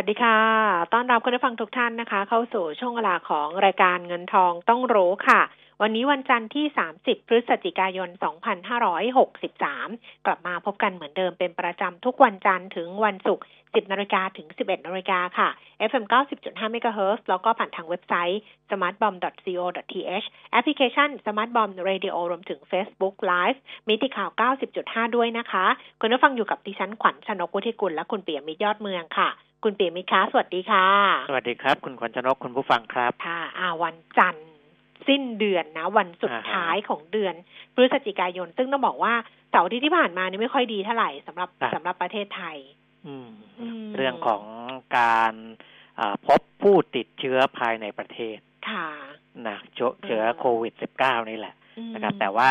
วัสดีค่ะ ต้อนรับคุณผู้ฟังทุกท่านนะคะ เข้าสู่ช่วงเวลาของรายการเงินทองต้องรู้ค่ะ วันนี้วันจันทร์ที่ 30 พฤศจิกายน 2563 กลับมาพบกันเหมือนเดิมเป็นประจำทุกวันจันทร์ถึงวันศุกร์ 10นาฬิกาถึง 11นาฬิกาค่ะ FM 90.5 MHz แล้วก็ผ่านทางเว็บไซต์ smartbomb.co.th แอปพลิเคชัน smartbomb radio รวมถึง Facebook Live มิติข่าว 90.5 ด้วยนะคะ คุณผู้ฟังอยู่กับดิฉันขวัญชนกวุฒิกุลและคุณเปียมิตรยอดเมืองค่ะ คุณเปียมิตรคะสวัสดีค่ะ สวัสดีครับ คุณขวัญชนกคุณผู้ฟังครับค่ะอ่าวันจันทร์สิ้นเดือนนะ วันสุดอ่าฮะท้ายของเดือนพฤศจิกายน ซึ่งต้องบอกว่าเสาร์อาที่ที่ผ่านมานี่ไม่ค่อยดีเท่าไหร่สำหรับสำหรับประเทศไทย อืมอืมเรื่องของการอ่าพบผู้ติดเชื้อภายในประเทศ ค่ะนะเชื้อเชื้อโควิด -19 นี่แหละอืมนะครับ แต่ว่า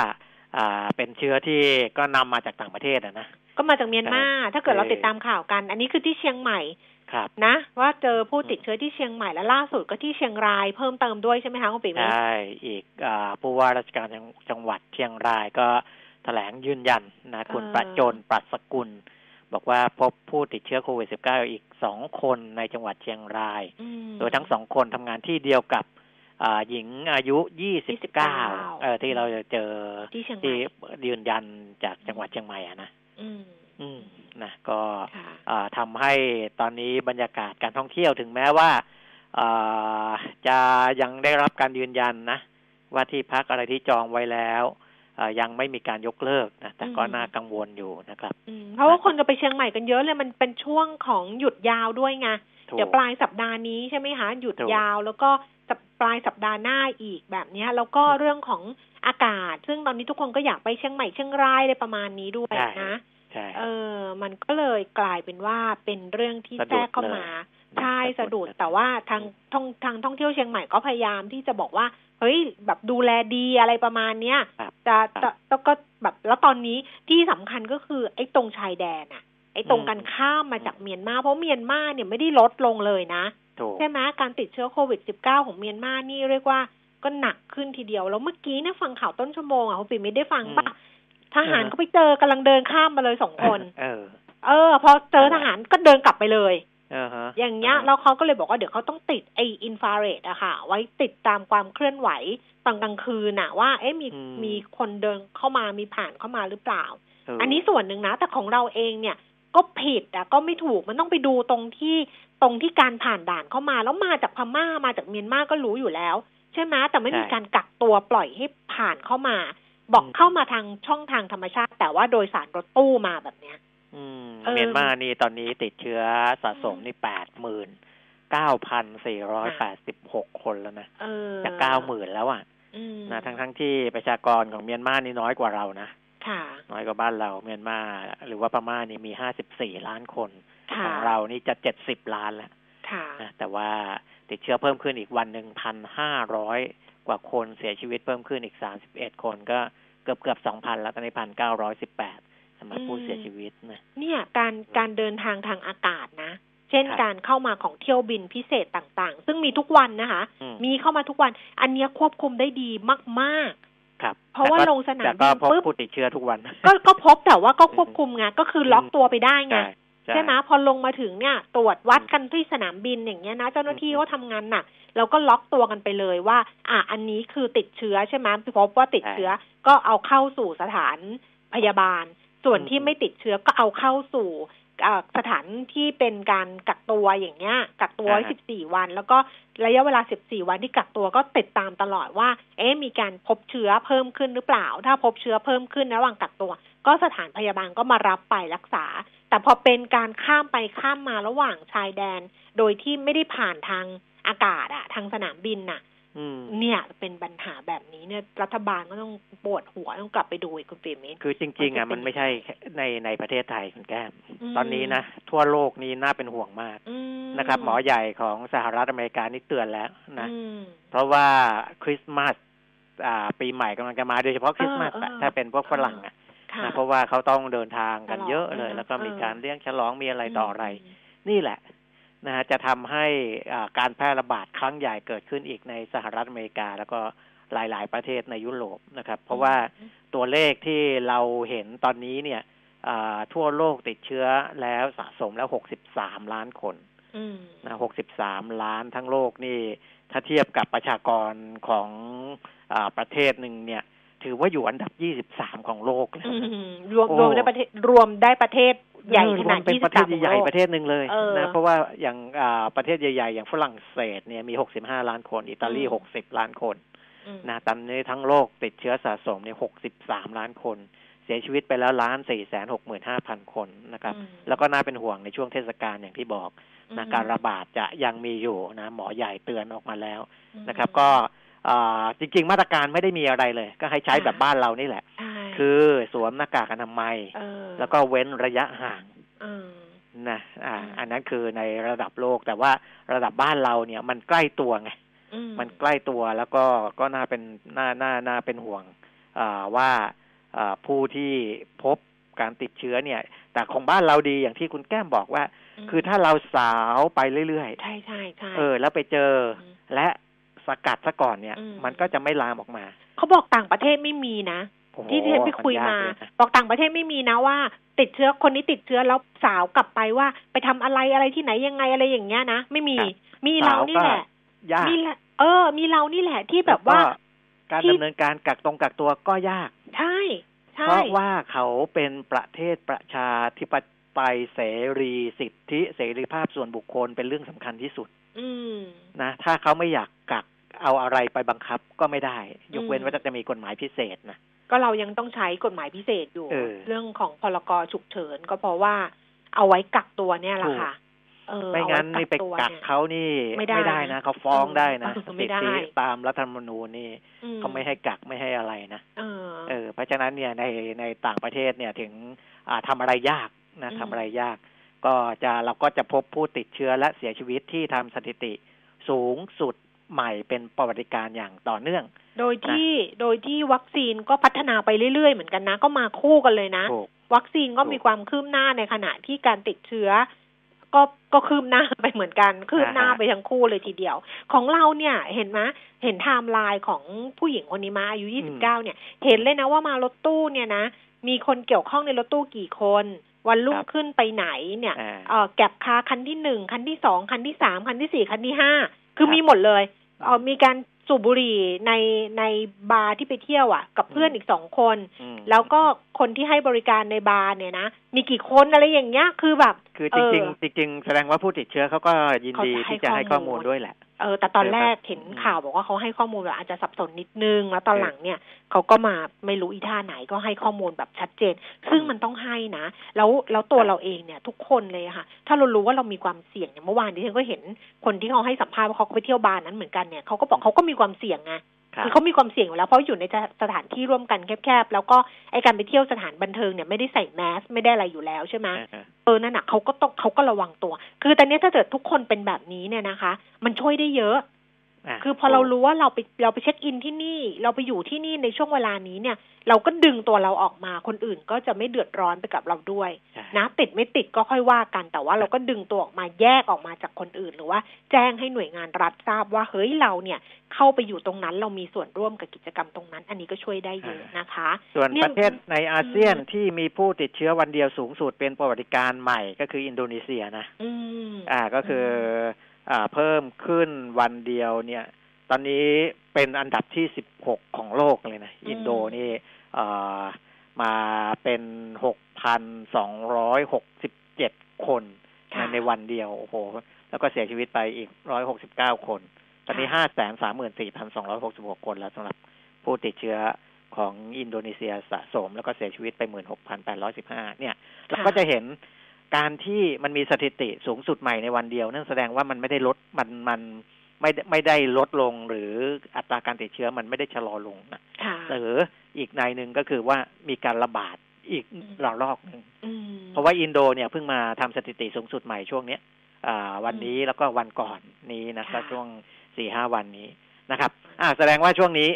อ่าเป็นเชื้อที่ก็นำมาจากต่างประเทศอะนะก็มาจากเมียนมาครับถ้าเกิดเราเออติดตามข่าวกัน อันนี้คือที่เชียงใหม่ครับ นะ ว่าเจอผู้ติดเชื้อที่เชียงใหม่และล่าสุดก็ที่เชียงรายเพิ่มเติมด้วยใช่ไหมคะคุณปิ่มใช่อีกอ่าผู้ว่าราชการจังจังหวัดเชียงรายก็แถลงยืนยันนะคุณประโจนปรัชสกุล บอกว่าพบผู้ติดเชื้อโควิด -19 อีกสองคนในจังหวัดเชียงรายอืมโดยทั้งสองคนทำงานที่เดียวกับอ่าหญิงอายุ29 29เอ่อที่เราจะเจอที่เชียงใหที่ม่ยืนยันจากจังหวัดเชียงใหม่อะนะอืมอืม นะก็ค่ะอ่าทำให้ตอนนี้บรรยากาศการท่องเที่ยวถึงแม้ว่าอ่าจะยังได้รับการยืนยันนะว่าที่พักอะไรที่จองไว้แล้วอ่ายังไม่มีการยกเลิกนะแต่ก็อืมน่ากังวลอยู่นะครับอืมเพราะว่าคนก็ไปเชียงใหม่กันเยอะเลยมันเป็นช่วงของหยุดยาวด้วยไงถูกเดี๋ยวปลายสัปดาห์นี้ใช่ไหมคะหยุดถูกยาวแล้วก็สัปปลายสัปดาห์หน้าอีกแบบเนี้ยแล้วก็เรื่องของอากาศ ซึ่งตอนนี้ทุกคนก็อยากไปเชียงใหม่เชียงรายอะไรประมาณนี้ด้วยใช่นะใช่ เออ มันก็เลยกลายเป็นว่าเป็นเรื่องที่สะดุดแทรกเข้ามาเลยใช่สะสะดุดุดดแต่ว่าทางท่องทางท่องเที่ยวเชียงใหม่ก็พยายามที่จะบอกว่า เฮ้ย แบบดูแลดีอะไรประมาณเนี้ยครับจะครัจะบแล้วก็แบบแล้วตอนนี้ที่สำคัญก็คือไอ้ตรงชายแดนอะไอ้ตรงกันข้ามมาจากเมียนมาเพราะเมียนมาเนี่ยไม่ได้ลดลงเลยนะถูกใช่ไหมการติดเชื้อโควิด -19 ของเมียนมานี่เรียกว่าก็หนักขึ้นทีเดียว แล้วเมื่อกี้เนี่ยฟังข่าวต้นชั่วโมงอะคุณปิ่มไม่ได้ฟังปะ ทหารเออก็ไปเจอกำลังเดินข้ามมาเลยสองคน เออ เออ พอเจอทหารก็เดินกลับไปเลยเออฮะอย่างเงี้ยแล้วเขาก็เลยบอกว่าเดี๋ยวเขาต้องติดไออินฟราเรดอะค่ะ ไว้ติดตามความเคลื่อนไหวตอนกลางคืนน่ะว่า เอ๊ะมีอืมมีคนเดินเข้ามามีผ่านเข้ามาหรือเปล่าถูกอันนี้ส่วนหนึ่งนะ แต่ของเราเองเนี่ย ก็ผิดอะก็ไม่ถูกมันต้องไปดูตรงที่ตรงที่การผ่านด่านเข้ามา แล้วมาจากพม่ามาจากเมียนมาก็รู้อยู่แล้ว ใช่ไหมแต่ไม่มีใช่การกักตัวปล่อยให้ผ่านเข้ามา บอกอืมเข้ามาทางช่องทางธรรมชาติ แต่ว่าโดยสารรถตู้มาแบบเนี้ยอืมเออเมียนมานี่ตอนนี้ติดเชื้อสะสมนี่แปดหมื่นเก้าพันสี่ร้อยแปดสิบหกคนแล้วนะเออจะเก้าหมื่นแล้วอะอืมนะทั้งทั้งที่ประชากรของเมียนมานี่น้อยกว่าเรานะค่ะน้อยกว่าบ้านเราเมียนมาหรือว่าพม่านี่มีห้าสิบสี่ล้านคนค่ะของเรานี่จะเจ็ดสิบล้านแล้วค่ะนะแต่ว่าติดเชื้อเพิ่มขึ้นอีกวันหนึ่งพันห้าร้อย กว่าคนเสียชีวิตเพิ่มขึ้นอีกสามสิบเอ็ดคนก็เกือบเกือบสองพันแล้วตอนนี้พันเก้าร้อยสิบแปดสำหรับผู้อืมเสียชีวิตนะเนี่ยการการเดินทางทางอากาศนะ เช่นครับการเข้ามาของเที่ยวบินพิเศษต่างๆ ซึ่งมีทุกวันนะคะอืมมีเข้ามาทุกวัน อันเนี้ยควบคุมได้ดีมากครับเพราะว่าแต่ก็ลงสนามแต่ก็บินพบปุ๊บผู้ติดเชื้อทุกวันๆก็ก็พบแต่ว่าก็ควบคุมไงก็คือล็อกอืมตัวไปได้ไง ใช่ใช่ไหมพอลงมาถึงเนี่ยตรวจวัดกันที่สนามบินอย่างเงี้ยนะเจ้าหน้าที่อืมเขาทำงานหนักเราก็ล็อกตัวกันไปเลยว่า อะอันนี้คือติดเชื้อใช่ไหมพบว่าติดเชื้อก็เอาเข้าสู่สถานพยาบาล ส่วนที่ไม่ติดเชื้อก็เอาเข้าสู่เอ่อสถานที่เป็นการกักตัวอย่างเงี้ย กักตัวไว้อ่าฮะ14 วัน แล้วก็ระยะเวลา 14 วันที่กักตัวก็ติดตามตลอดว่า เอ๊ะมีการพบเชื้อเพิ่มขึ้นหรือเปล่า ถ้าพบเชื้อเพิ่มขึ้นระหว่างกักตัว ก็สถานพยาบาลก็มารับไปรักษา แต่พอเป็นการข้ามไปข้ามมาระหว่างชายแดน โดยที่ไม่ได้ผ่านทางอากาศอะทางสนามบินน่ะอืมเนี่ยเป็นปัญหาแบบนี้เนี่ย รัฐบาลก็ต้องปวดหัวต้องกลับไปดูอีกคุณปิ่มมิตรคือจริง ๆอะมัมันนจะเป็นไม่ใช่แค่ในในประเทศไทยคุณแก้มอืมตอนนี้นะ ทั่วโลกนี้น่าเป็นห่วงมากอืมนะครับ หมอใหญ่ของสหรัฐอเมริกานี่เตือนแล้วนะอืมเพราะว่าคริสต์มาสอ่าปีใหม่กำลังจะมาโดยเฉพาะคริสต์มาสเออเออถ้าเป็นพวกฝรั่งอะค่ะ นะเพราะว่าเขาต้องเดินทางกันเยอะฉลองเลยนะแล้วก็มีเออการเลี้ยงฉลองมีอะไรต่ออะไร นี่แหละนะฮะจะทำให้อ่าการแพร่ระบาดครั้งใหญ่เกิดขึ้นอีกในสหรัฐอเมริกา แล้วก็หลาย ๆ ประเทศในยุโรปนะครับ เพราะว่าตัวเลขที่เราเห็นตอนนี้เนี่ยอ่าทั่วโลกติดเชื้อแล้วสะสมแล้ว63ล้านคนอืมนะ63ล้านทั้งโลกนี่ ถ้าเทียบกับประชากรของอาประเทศหนึ่งเนี่ย ถือว่าอยู่อันดับ 23 ของโลกแล้วอืนะมรวมโอ้รวมได้ประเทศรวมได้ประเทศใหญ่ขนาดเออรวมเป็นยี่ปสิระบเทสาศมใหญ่ๆประเทศหนึ่งเลยเออนะเพราะว่าอย่างอ่าประเทศใหญ่ๆ อย่างฝรั่งเศสเนี่ยมี 65 ล้านคน อิตาลีอืม60 ล้านคนอืมนะตอนนี้ทั้งโลกติดเชื้อสะสมเนี่ย63 ล้านคน เสียชีวิตไปแล้วล้าน4แสน6หมื่น5พันคนนะครับอืมแล้วก็น่าเป็นห่วงในช่วงเทศกาลอย่างที่บอกนะอืมการระบาดจะยังมีอยู่นะ หมอใหญ่เตือนออกมาแล้วอืมนะครับ ก็อ่า จริง ๆ มาตรการไม่ได้มีอะไรเลย ก็ให้ใช้ค่ะแบบบ้านเรานี่แหละใช่คือสวมหน้ากากอนามัยเออแล้วก็เว้นระยะห่างเออนะอ่าอืมอันนั้นคือในระดับโลกแต่ว่าระดับบ้านเราเนี่ย มันใกล้ตัวไงอืมันใกล้ตัวแล้วก็ก็น่าเป็นน่าน่าน่าเป็นห่วงอ่าว่าอ่าผู้ที่พบการติดเชื้อเนี่ย แต่ของบ้านเราดีอย่างที่คุณแก้มบอกว่ามคือถ้าเราสาวไปเรื่อยใช่ใช่ใช่ๆเออ แล้วไปเจออมและ สกัดซะก่อนเนี่ยอืมมันก็จะไม่ลามออกมา เขาบอกต่างประเทศไม่มีนะโอ้โหที่ที่ฉันไปคุยนมากเลยนะบอกต่างประเทศไม่มีนะว่า ติดเชื้อคนนี้ติดเชื้อแล้วสาวกลับไปว่า ไปทำอะไรอะไรที่ไหนยังไงอะไรอย่างเงี้ยนะไม่มีครับมีเรานี่แหละยากมีแหละเออ มีเรานี่แหละที่แบบว่าล้ก็การที่ดำเนินการกักตรงกักตัวก็ยาก ใช่ใช่เพราะว่าเขาเป็นประเทศประชาธิปไตยเสรีสิทธิเสรีภาพส่วนบุคคลเป็นเรื่องสำคัญที่สุด อืมนะถ้าเขาไม่อยากกัก เอาอะไรไปบังคับก็ไม่ได้ ยกเว้นอืมว่าจะมีกฎหมายพิเศษนะก็เรายังต้องใช้กฎหมายพิเศษอยู่เออเรื่องของพรกฉุกเฉินก็เพราะว่าเอาไว้กักตัวเนี่ยแหละค่ะเออไม่งั้นเอาว้นี่ไปตัวกักนี่ยเขานี่ไม่ได้นะเขาฟ้องได้นะเออไม่สิทได้ธิตามรัฐธรรมนูญนี่อืเขาไม่ให้กักไม่ให้อะไรนะเออเออ เพราะฉะนั้นเนี่ยในในต่างประเทศเนี่ยถึงอ่าทำอะไรยากนะอืมทำอะไรยาก ก็จะเราก็จะพบผู้ติดเชื้อและเสียชีวิตที่ทำสถิติสูงสุด ใหม่เป็นประวัติการณ์อย่างต่อเนื่อง โดยที่โดยที่วัคซีนก็พัฒนาไปเรื่อยๆ เหมือนกันนะ ก็มาคู่กันเลยนะถูกวัคซีนก็ถูกมีความคืบหน้าในขณะที่การติดเชื้อ ก็ก็คืบหน้าไปเหมือนกัน คืบหน้าอ่าฮะไปทั้งคู่เลยทีเดียว ของเราเนี่ยเห็นไหมเห็นไทม์ไลน์ของผู้หญิงคนนี้มาอายุ29เนี่ย เห็นเลยนะว่ามารถตู้เนี่ยนะมีคนเกี่ยวข้องในรถตู้กี่คนวันรุ่งขึ้นไปไหนเนี่ยอ่าเออ Grab Car คันที่หนึ่งคันที่สองคันที่สามคันที่สี่คันที่ห้า คือครับมีหมดเลยเออมีการสูบบุหรี่ในในบาร์ที่ไปเที่ยวอะ กับเพื่อนอืมอีกสองคนอืมแล้วก็คนที่ให้บริการในบาร์เนี่ยนะ มีกี่คนอะไรอย่างเงี้ยคือแบบ คือจเออริงๆจริงๆแสดงว่าผู้ติดเชื้อเขาก็ยินดีเขาจะให้ที่จะให้ข้ข้ออมูมูลลด้วยแหละ เออแต่ตอนเออแรกครับเห็นอืมข่าวบอกว่าเขาให้ข้อมูลแบบอาจจะสับสนนิดนึง แล้วตอนหลังเนี่ยเขาก็มาไม่รู้อีท่าไหนก็ให้ข้อมูลแบบชัดเจน ซึ่งมันต้องให้นะ แล้วแล้วตัวเราเองเนี่ย ทุกคนเลยอะค่ะ ถ้าเรารู้ว่าเรามีความเสี่ยงอย่างเมื่อวานที่ฉันก็เห็นคนที่เขาให้สัมภาษณ์ว่าเขาไปเที่ยวบาร์นั้นเหมือนกันเนี่ยเขาก็บอกเขาก็มีความเสี่ยงไง ครับคือเขามีความเสี่ยงอยู่แล้วเพราะอยู่ในสถานที่ร่วมกันแคบๆ แล้วก็ไอการไปเที่ยวสถานบันเทิงเนี่ยไม่ได้ใส่แมสไม่ได้อะไรอยู่แล้วใช่ไหมเออเออนั่นน่ะเขาก็ต้องเขาก็ระวังตัว คือตอนนี้ถ้าเกิดทุกคนเป็นแบบนี้เนี่ยนะคะ มันช่วยได้เยอะะ คือพอเรารู้ว่าเราไปเราไปเช็คอินที่นี่ เราไปอยู่ที่นี่ในช่วงเวลานี้เนี่ย เราก็ดึงตัวเราออกมาคนอื่นก็จะไม่เดือดร้อนไปกับเราด้วยใช่นะ ติดไม่ติดก็ค่อยว่ากัน แต่ว่าเราก็ดึงตัวออกมาแยกออกมาจากคนอื่น หรือว่าแจ้งให้หน่วยงานรัฐทราบว่าเฮ้ยเราเนี่ย เข้าไปอยู่ตรงนั้นเรามีส่วนร่วมกับกิจกรรมตรงนั้น อันนี้ก็ช่วยได้เยอะนะคะ ส่วนเนี่ยประเทศในอาเซียนอืมที่มีผู้ติดเชื้อวันเดียวสูงสุดเป็นประวัติการใหม่ก็คืออินโดนีเซียนะ อืมอ่าก็คืออ่า เพิ่มขึ้นวันเดียวเนี่ย ตอนนี้เป็นอันดับที่สิบหกของโลกเลยนะ อินโดนี่อ่ามาเป็นหกพันสองร้อยหกสิบเจ็ดคนค่ะในวันเดียวโอ้โห แล้วก็เสียชีวิตไปอีกร้อยหกสิบเก้าคน ตอนนี้ห้าแสนสามหมื่นสี่พันสองร้อยหกสิบหกคนแล้วสำหรับผู้ติดเชื้อของอินโดนีเซียสะสม แล้วก็เสียชีวิตไปหมื่นหกพันแปดร้อยสิบห้าเนี่ย เราก็จะเห็น การที่มันมีสถิติสูงสุดใหม่ในวันเดียว นั่นแสดงว่ามันไม่ได้ลดมันมันไม่ได้ไม่ได้ลดลงหรืออัตราการติดเชื้อมันไม่ได้ชะลอลงนะค่ะหรืออีกในหนึ่งก็คือว่ามีการระบาดอีกอืมระลอกหนึ่งอืมเพราะว่าอินโดเนี่ยเพิ่งมาทำสถิติสูงสุดใหม่ช่วงเนี้ยอ่าวันนี้แล้วก็วันก่อนนี้นะค่ะก็ช่วงสี่ห้าวันนี้นะครับ อ่าแสดงว่าช่วงนี้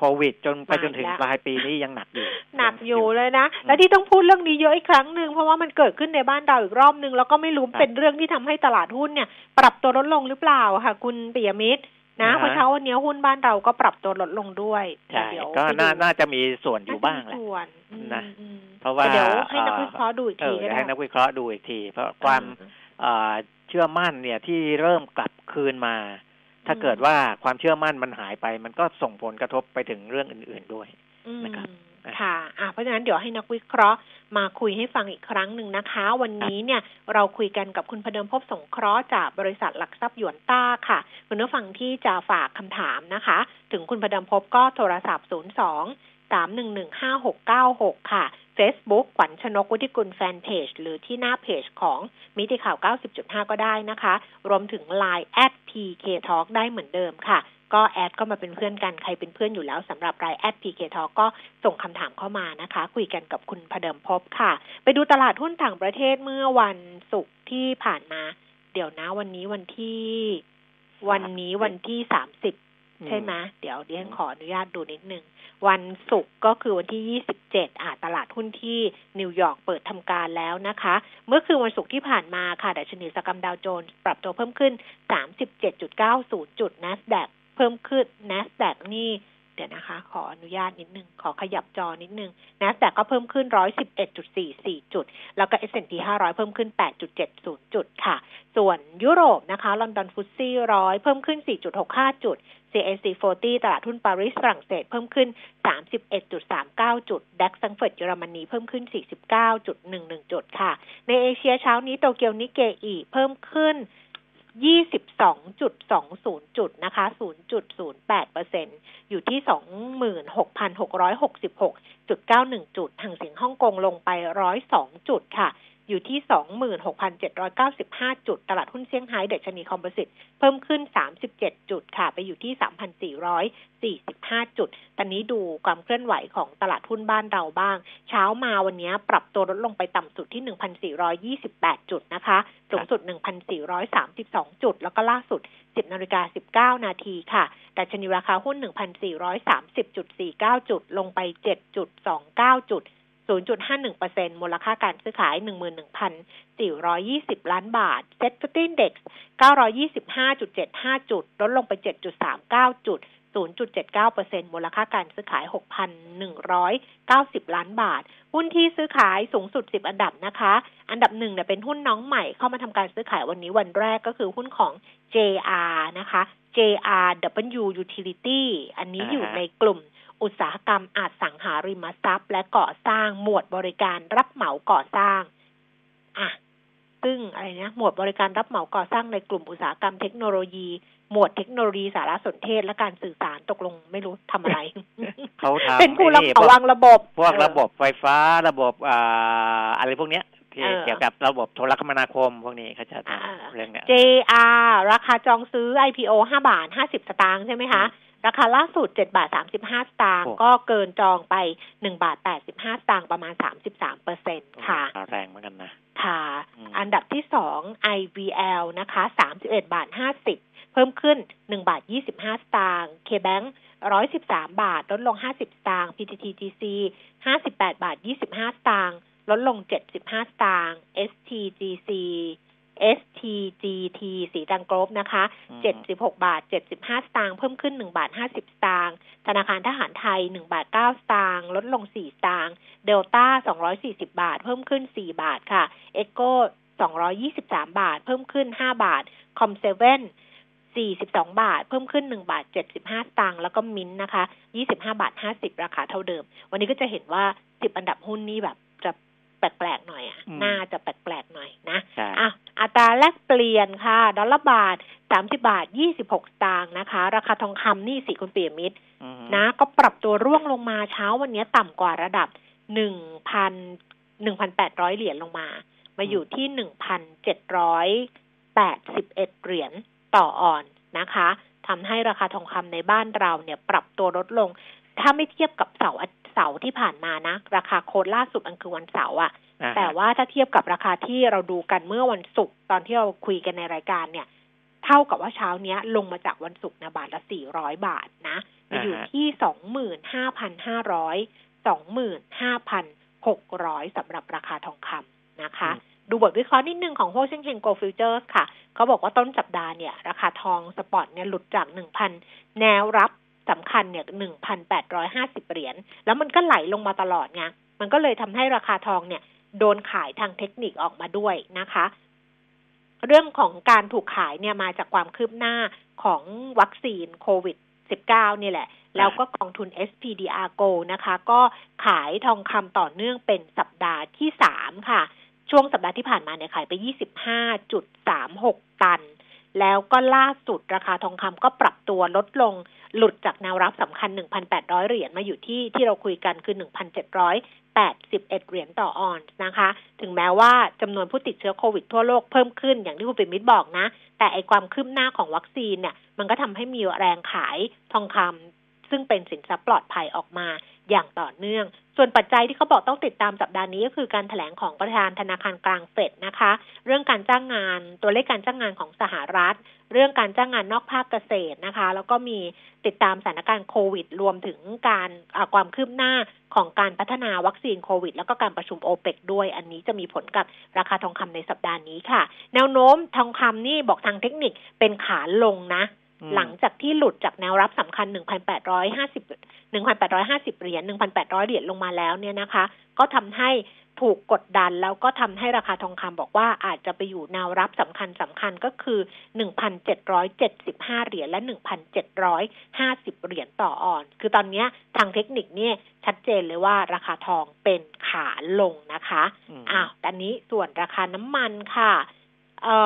โควิด จนไปมาจนถึงแล้วปลายปีนี้ยังหนักอยู่ หนักอยู่เลยนะ และที่ต้องพูดเรื่องนี้เยอะอีกครั้งหนึ่งเพราะว่ามันเกิดขึ้นในบ้านเราอีกรอบหนึ่งแล้วก็ไม่รู้เป็นเรื่องที่ทำให้ตลาดหุ้นเนี่ย ปรับตัวลดลงหรือเปล่าค่ะ คุณปิยมิตรนะอ่าฮะเพราะเช้าวันนี้หุ้นบ้านเราก็ปรับตัวลดลงด้วยใช่เดี๋ยวก็ไปดูน่าน่าจะมีส่วนอยู่บ้างแหละส่วนอืมนะอืมเพราะว่าแต่เดี๋ยวให้นักวิเคราะห์ดูอีกเอทีอก็ได้ให้นักวิเคราะห์ดูอีกที เพราะความเอ่อเชื่อมั่นเนี่ยที่เริ่มกลับคืนมา ถ้าเกิดว่าความเชื่อมั่นมันหายไป มันก็ส่งผลกระทบไปถึงเรื่องอื่น ๆด้วยนะครับค่ะอะ เพราะฉะนั้นเดี๋ยวให้นักวิเคราะห์มาคุยให้ฟังอีกครั้งหนึ่งนะคะ วันนี้เนี่ยเราคุยกันกับคุณพเดิมพบสงเคราะห์จากบริษัทหลักทรัพย์หยวนต้าค่ะ คุณผู้ฟังที่จะฝากคำถามนะคะ ถึงคุณพเดิมพบก็โทรศัพท์ 02 3115696 ค่ะ Facebook ขวัญชนกวุฒิกุลแฟนเพจ หรือที่หน้าเพจของมิติข่าว 90.5 ก็ได้นะคะ รวมถึง Line at PK Talk ได้เหมือนเดิมค่ะ ก็แอดก็มาเป็นเพื่อนกันใครเป็นเพื่อนอยู่แล้วสำหรับรายแอด PK Talk ก็ส่งคำถามเข้ามานะคะ คุยกันกับคุณพเดิมพบค่ะ ไปดูตลาดหุ้นต่างประเทศเมื่อวันศุกร์ที่ผ่านมา เดี๋ยวนะวันนี้วันที่ วันนี้วันที่สามสิบ ใช่ไหมเดี๋ยวเดี๋ยวขออนุญาตดูนิดนึง วันศุกร์ก็คือวันที่ 27อ่าตลาดหุ้นที่นิวยอร์กเปิดทำการแล้วนะคะ เมื่อคืนวันศุกร์ที่ผ่านมาค่ะดัชนีสกรรมดาวโจนส์ปรับตัวเพิ่มขึ้น 37.90 จุด NASDAQ เพิ่มขึ้น NASDAQ นี่ เดี๋ยวนะคะ ขออนุญาตนิดนึง ขอขยับจอนิดนึง NASDAQ ก็เพิ่มขึ้น 111.44 จุด แล้วก็ S&P 500 เพิ่มขึ้น 8.70 จุดค่ะ ส่วนยุโรปนะคะ ลอนดอนฟุตซี่ร้อยเพิ่มขึ้น 4.65 จุด CAC 40 ตลาดหุ้นปารีสฝรั่งเศสเพิ่มขึ้น 31.39 จุด ดัคซังเฟิร์ตเยอรมนีเพิ่มขึ้น 49.11 จุดค่ะ ในเอเชียเช้านี้โตเกียวนิเกอีเพิ่มขึ้น 22.20 จุดนะคะ 0.08เปอร์เซ็นอยู่ที่ 26,666.91 จุด ทางเสียงฮ่องกงลงไป 102 จุดค่ะ อยู่ที่ 26,795 จุด ตลาดหุ้นเซี่ยงไฮ้เดชนีคอมโพสิตเพิ่มขึ้น 37 จุดค่ะ ไปอยู่ที่ 3,445 จุด ตอนนี้ดูความเคลื่อนไหวของตลาดหุ้นบ้านเราบ้าง เช้ามาวันนี้ปรับตัวลดลงไปต่ำสุดที่ 1,428 จุดนะคะ สูงสุด 1,432 จุด แล้วก็ล่าสุด 10นาฬิกา19 นาทีค่ะดัชนีราคาหุ้น 1,430.49 จุด ลงไป 7.29 จุด 0.51%มูลค่าการซื้อขาย 11,420 ล้านบาท เซ็ตฟิฟตี้เด็ก925.75 จุด ลดลงไป 7.39 จุด 0.79%มูลค่าการซื้อขาย 6,190 ล้านบาท หุ้นที่ซื้อขายสูงสุด 10 อันดับนะคะ อันดับหนึ่งเนี่ยเป็นหุ้นน้องใหม่เข้ามาทำการซื้อขายวันนี้วันแรกก็คือหุ้นของ JR นะคะ JRW Utility อันนี้อยู่ในกลุ่ม อุตสาหกรรมอาจสังหาริมทรัพย์ และก่อสร้างหมวดบริการรับเหมาก่อสร้างอะซึ่งอะไรนะหมวดบริการรับเหมาก่อสร้างในกลุ่มอุตสาหกรรมเทคโนโลยี หมวดเทคโนโลยีสารสนเทศและการสื่อสารตกลงไม่รู้ทำอะไร เขาทำเป็นผู้รับไอ้เหมาวางระบบ พวกเออระบบไฟฟ้าระบบอ่าอะไรพวกเนี้ยที่เออเกี่ยวกับระบบโทรคมนาคมพวกนี้เขาจะอ่าทำเรื่องเนี้ย JR ราคาจองซื้อ IPO 5บาท50สตางค์ใช่ไหมคะ ราคาล่าสุด7บาท35 สตางค์โอ้ก็เกินจองไป1บาท85 สตางค์ประมาณ 33เปอร์เซ็นต์ค่ะราแรงเหมือนกันนะ ค่ะอืมอันดับที่สอง IVL นะคะ31บาท50 เพิ่มขึ้น1บาท25 สตางค์ KBank 113 บาท ลดลง 50 สตางค์ PTTGC 58 บาท 25 สตางค์ ลดลง 75 สตางค์ STGC STGT ศรีตรังโกลฟส์นะคะอืม76บาท75สตางค์เพิ่มขึ้น1บาท50สตางค์ธนาคารทหารไทย1บาท9สตางค์ลดลง4สตางค์เดลต้า240บาท เพิ่มขึ้น4บาทค่ะ EGCO 223บาท เพิ่มขึ้น5บาท คอมเซเว่น42บาท เพิ่มขึ้น1บาท75สตางค์แล้วก็มินท์นะคะ25บาท50ราคาเท่าเดิม วันนี้ก็จะเห็นว่า10อันดับหุ้นนี้แบบจะ แปลกๆหน่อยอะอืมน่าจะแปลกๆหน่อยนะใช่อะอัตราแลกเปลี่ยนค่ะ ดอลลาร์บาท30บาท26สตางค์นะคะ ราคาทองคำนี่สิคุณเปียมิตรอืมนะ ก็ปรับตัวร่วงลงมาเช้าวันนี้ต่ำกว่าระดับ1,000 1,800เหรียญลงมา มาอยู่ที่1,781เหรียญต่อออนนะคะทำให้ราคาทองคำในบ้านเราเนี่ย ปรับตัวลดลง ถ้าไม่เทียบกับเสาร์อาเสาร์ที่ผ่านมานะ ราคาโค้ดล่าสุดอันคือวันเสาร์อะอ่ฮะแต่ว่าถ้าเทียบกับราคาที่เราดูกันเมื่อวันศุกร์ตอนที่เราคุยกันในรายการเนี่ย เท่ากับว่าเช้าเนี้ยลงมาจากวันศุกร์นะบาทละ400บาทนะอยู่ที่สองหมื่นห้าพันห้าร้อยสองหมื่นห้าพันหกร้อยสำหรับราคาทองคำนะคะ ดูบทวิเคราะห์นิดนึงของฮั่วเซ่งเฮง Gold Futures ค่ะเขาบอกว่าต้นสัปดาห์เนี่ย ราคาทอง spot เนี่ยหลุดจากหนึ่งพันแนวรับ สำคัญเนี่ยหนึ่งพันแปดร้อยห้าสิบเหรียญแล้วมันก็ไหลลงมาตลอดไงมันก็เลยทำให้ราคาทองเนี่ย โดนขายทางเทคนิคออกมาด้วยนะคะ เรื่องของการถูกขายเนี่ยมาจากความคืบหน้าของวัคซีนโควิด -19 นี่แหละ แล้วก็กองทุน SPDR Go นะคะ ก็ขายทองคำต่อเนื่องเป็นสัปดาห์ที่สามค่ะ ช่วงสัปดาห์ที่ผ่านมาเนี่ยขายไป 25.36 ตัน แล้วก็ล่าสุดราคาทองคำก็ปรับตัวลดลงหลุดจากแนวรับสำคัญ 1,800 เหรียญมาอยู่ที่ที่เราคุยกันคือ 1,781 เหรียญต่อออนซ์นะคะ ถึงแม้ว่าจำนวนผู้ติดเชื้อโควิดทั่วโลกเพิ่มขึ้นอย่างที่คุณปิมิตบอกนะ แต่ไอความคืบหน้าของวัคซีนเนี่ย มันก็ทำให้มีแรงขายทองคำ ซึ่งเป็นสินทรัพย์ปลอดภัยออกมาอย่างต่อเนื่อง ส่วนปัจจัยที่เขาบอกต้องติดตามสัปดาห์นี้ก็คือการถแถลงของประธานธนาคารกลางเฟดนะคะ เรื่องการจ้างงานตัวเลขการจ้างงานของสหรัฐ เรื่องการจ้างงานนอกภาคเกษตรนะคะ แล้วก็มีติดตามสถานการณ์โควิด รวมถึงการความคืบหน้าของการพัฒนาวัคซีนโควิด แล้วก็การประชุมโอเปกด้วย อันนี้จะมีผลกับราคาทองคำในสัปดาห์นี้ค่ะ แนวโน้มทองคำนี่บอกทางเทคนิคเป็นขาลงนะ หลังจากที่หลุดจากแนวรับสำคัญ 1,850 1,850 เหรียญ 1,800 เหรียญลงมาแล้วเนี่ยนะคะ ก็ทำให้ถูกกดดันแล้วก็ทำให้ราคาทองคำบอกว่าอาจจะไปอยู่แนวรับสำคัญสำคัญก็คือ 1,775 เหรียญและ 1,750 เหรียญต่อออน คือตอนนี้ทางเทคนิคเนี่ยชัดเจนเลยว่าราคาทองเป็นขาลงนะคะ อ้าวอันนี้ส่วนราคาน้ำมันค่ะ เอ่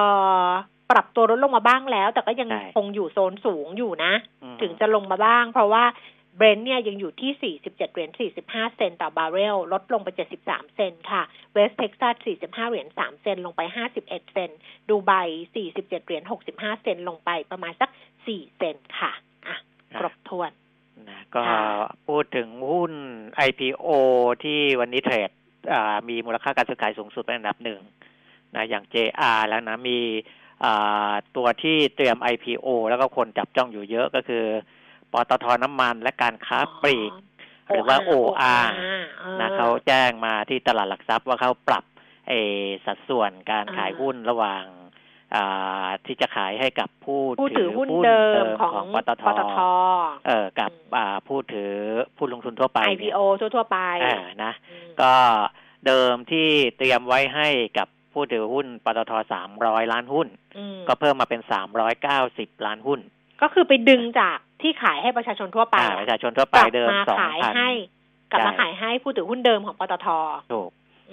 อ ปรับตัวลดลงมาบ้างแล้ว แต่ก็ยังคงอยู่โซนสูงอยู่นะ ถึงจะลงมาบ้าง เพราะว่าเบรนท์เนี่ยยังอยู่ที่ 47 เหรียญ 45 เซนต์ต่อบาร์เรล ลดลงไป 73 เซนต์ค่ะ เวสเท็กซัส 45 เหรียญ 3 เซนต์ลงไป 51 เซนต์ดูไบ 47 เหรียญ 65 เซนต์ลงไปประมาณสัก 4 เซนต์ค่ะ อะ ครบถ้วนนะก็พูดถึงหุ้น IPO ที่วันนี้เทรดมีมูลค่าการซื้อขายสูงสุดเป็นอันดับหนึ่งนะอย่าง JR แล้วนะมี ตัวที่เตรียม IPO แล้วก็คนจับจ้องอยู่เยอะก็คือปตทน้ำมันและการค้าปลีก หรือว่า OR นะเขาแจ้งมาที่ตลาดหลักทรัพย์ว่าเขาปรับเอสัดส่วนการขายหุ้นระหว่างที่จะขายให้กับผู้ถือหุ้นเดิมของปตทเออกับผู้ถือผู้ลงทุนทั่วไป IPO ทั่วไปเออนะ ก็เดิมที่เตรียมไว้ให้กับ ผู้ถือหุ้นปตทสามร้อยล้านหุ้น ก็เพิ่มมาเป็นสามร้อยเก้าสิบล้านหุ้น ก็คือไปดึงจากที่ขายให้ประชาชนทั่วไปประชาชนทั่วไปเดิมสองพันกลับมาขายให้ผู้ถือหุ้นเดิมของปตทถูก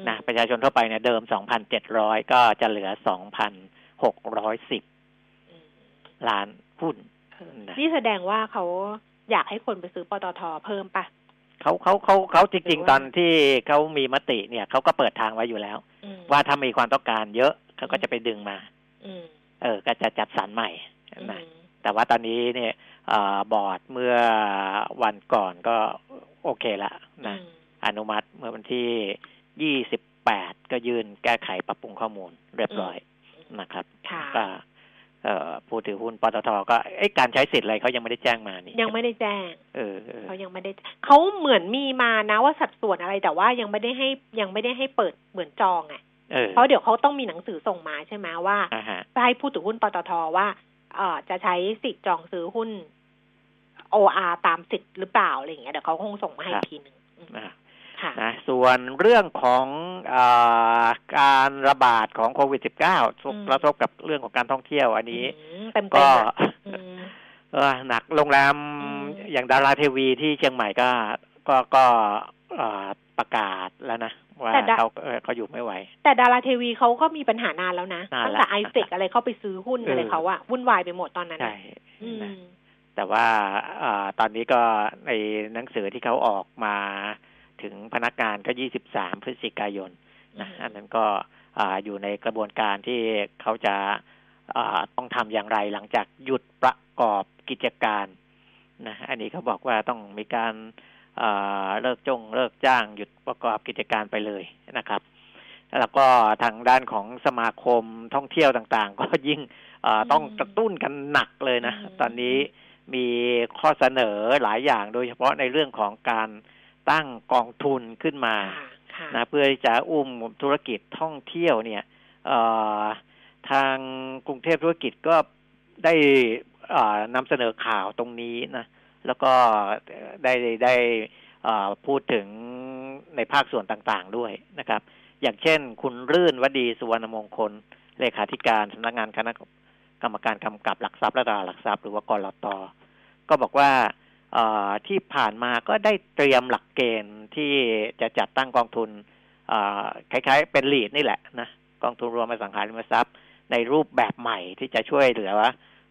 นะประชาชนทั่วไปเนี่ยเดิมสองพันเจ็ดร้อยก็จะเหลือสองพันหกร้อยสิบล้านหุ้น นี่แสดงว่าเขาอยากให้คนไปซื้อปตทเพิ่มปะ เขาเขาเขาเขาจริง ๆ ตอนที่เขามีมติเนี่ยเขาก็เปิดทางไว้อยู่แล้ว ว่าถ้ามีความต้องการเยอะเขาก็จะไปดึงมาเออ ก็จะจัดสรรใหม่นะแต่ว่าตอนนี้เนี่ยอบอร์ดเมื่อวันก่อนก็โอเคละนะอนุมัติเมื่อวันที่ยี่สิบแปดก็ยื่นแก้ไขปรับปรุงข้อมูลเรียบร้อยนะครับ ก็ ผู้ถือหุ้นปตทก็ไอ้การใช้สิทธิ์อะไรเขายังไม่ได้แจ้งมานี่ยังไม่ได้แจ้ง เออเขายังไม่ได้เขาเหมือนมีมานะว่าสัดส่วนอะไรแต่ว่ายังไม่ได้ให้ยังไม่ได้ให้เปิดเหมือนจองไงเพราะเดี๋ยวเขาต้องมีหนังสือส่งมาใช่ไหมว่าให้ผู้ถือหุ้นปตทว่าเอ่อจะใช้สิทธิ์จองซื้อหุ้น OR ตามสิทธิ์หรือเปล่าอะไรอย่างเงี้ยเดี๋ยวเขาคงส่งมาให้ทีหนึ่ง นะส่วนเรื่องของอการระบาดของโควิด -19 กระทบกับเรื่องของการท่องเที่ยวอันนี้ก็หนักโรงแรมอย่างดาราเทวีที่เชียงใหม่ก็ก็ก็ประกาศแล้วนะว่าเขาเขาอยู่ไม่ไหว แต่ดาราเทวีเขาก็มีปัญหานานแล้วนะตั้งแต่ไอเซกอะไรเข้าไปซื้อหุ้นอะไรเขาอะวุ่นวายไปหมดตอนนั้นใช่แต่ว่าอตอนนี้ก็ในหนังสือที่เขาออกมา ถึงพนักงานก็ยี่สิบสามพฤศจิกายนนะอันนั้นก็อยู่ในกระบวนการที่เขาจะต้องทำอย่างไรหลังจากหยุดประกอบกิจการนะอันนี้เขาบอกว่าต้องมีการเลิกจงเลิกจ้างหยุดประกอบกิจการไปเลยนะครับ แล้วก็ทางด้านของสมาคมท่องเที่ยวต่างๆ ก็ยิ่งต้องกระตุ้นกันหนักเลยนะ ตอนนี้มีข้อเสนอหลายอย่างโดยเฉพาะในเรื่องของการ ตั้งกองทุนขึ้นมาค่ะค่ะนะเพื่อที่จะอุ้มธุรกิจท่องเที่ยวเนี่ยเอ่อทางกรุงเทพธุรกิจก็ได้เอ่อนำเสนอข่าวตรงนี้นะแล้วก็ได้ได้เอ่อพูดถึงในภาคส่วนต่างๆด้วยนะครับ อย่างเช่น คุณรื่นวดีสุวรรณมงคล เลขาธิการสำนักงานคณะกรรมการกำกับหลักทรัพย์และตลาดหลักทรัพย์หรือว่ากรตก็บอกว่าเอ่อ ที่ผ่านมาก็ได้เตรียมหลักเกณฑ์ที่จะจัดตั้งกองทุนคล้ายๆ เป็นลีดนี่แหละนะกองทุนรวมอสังหาริมทรัพย์ ในรูปแบบใหม่ที่จะช่วยเหลือ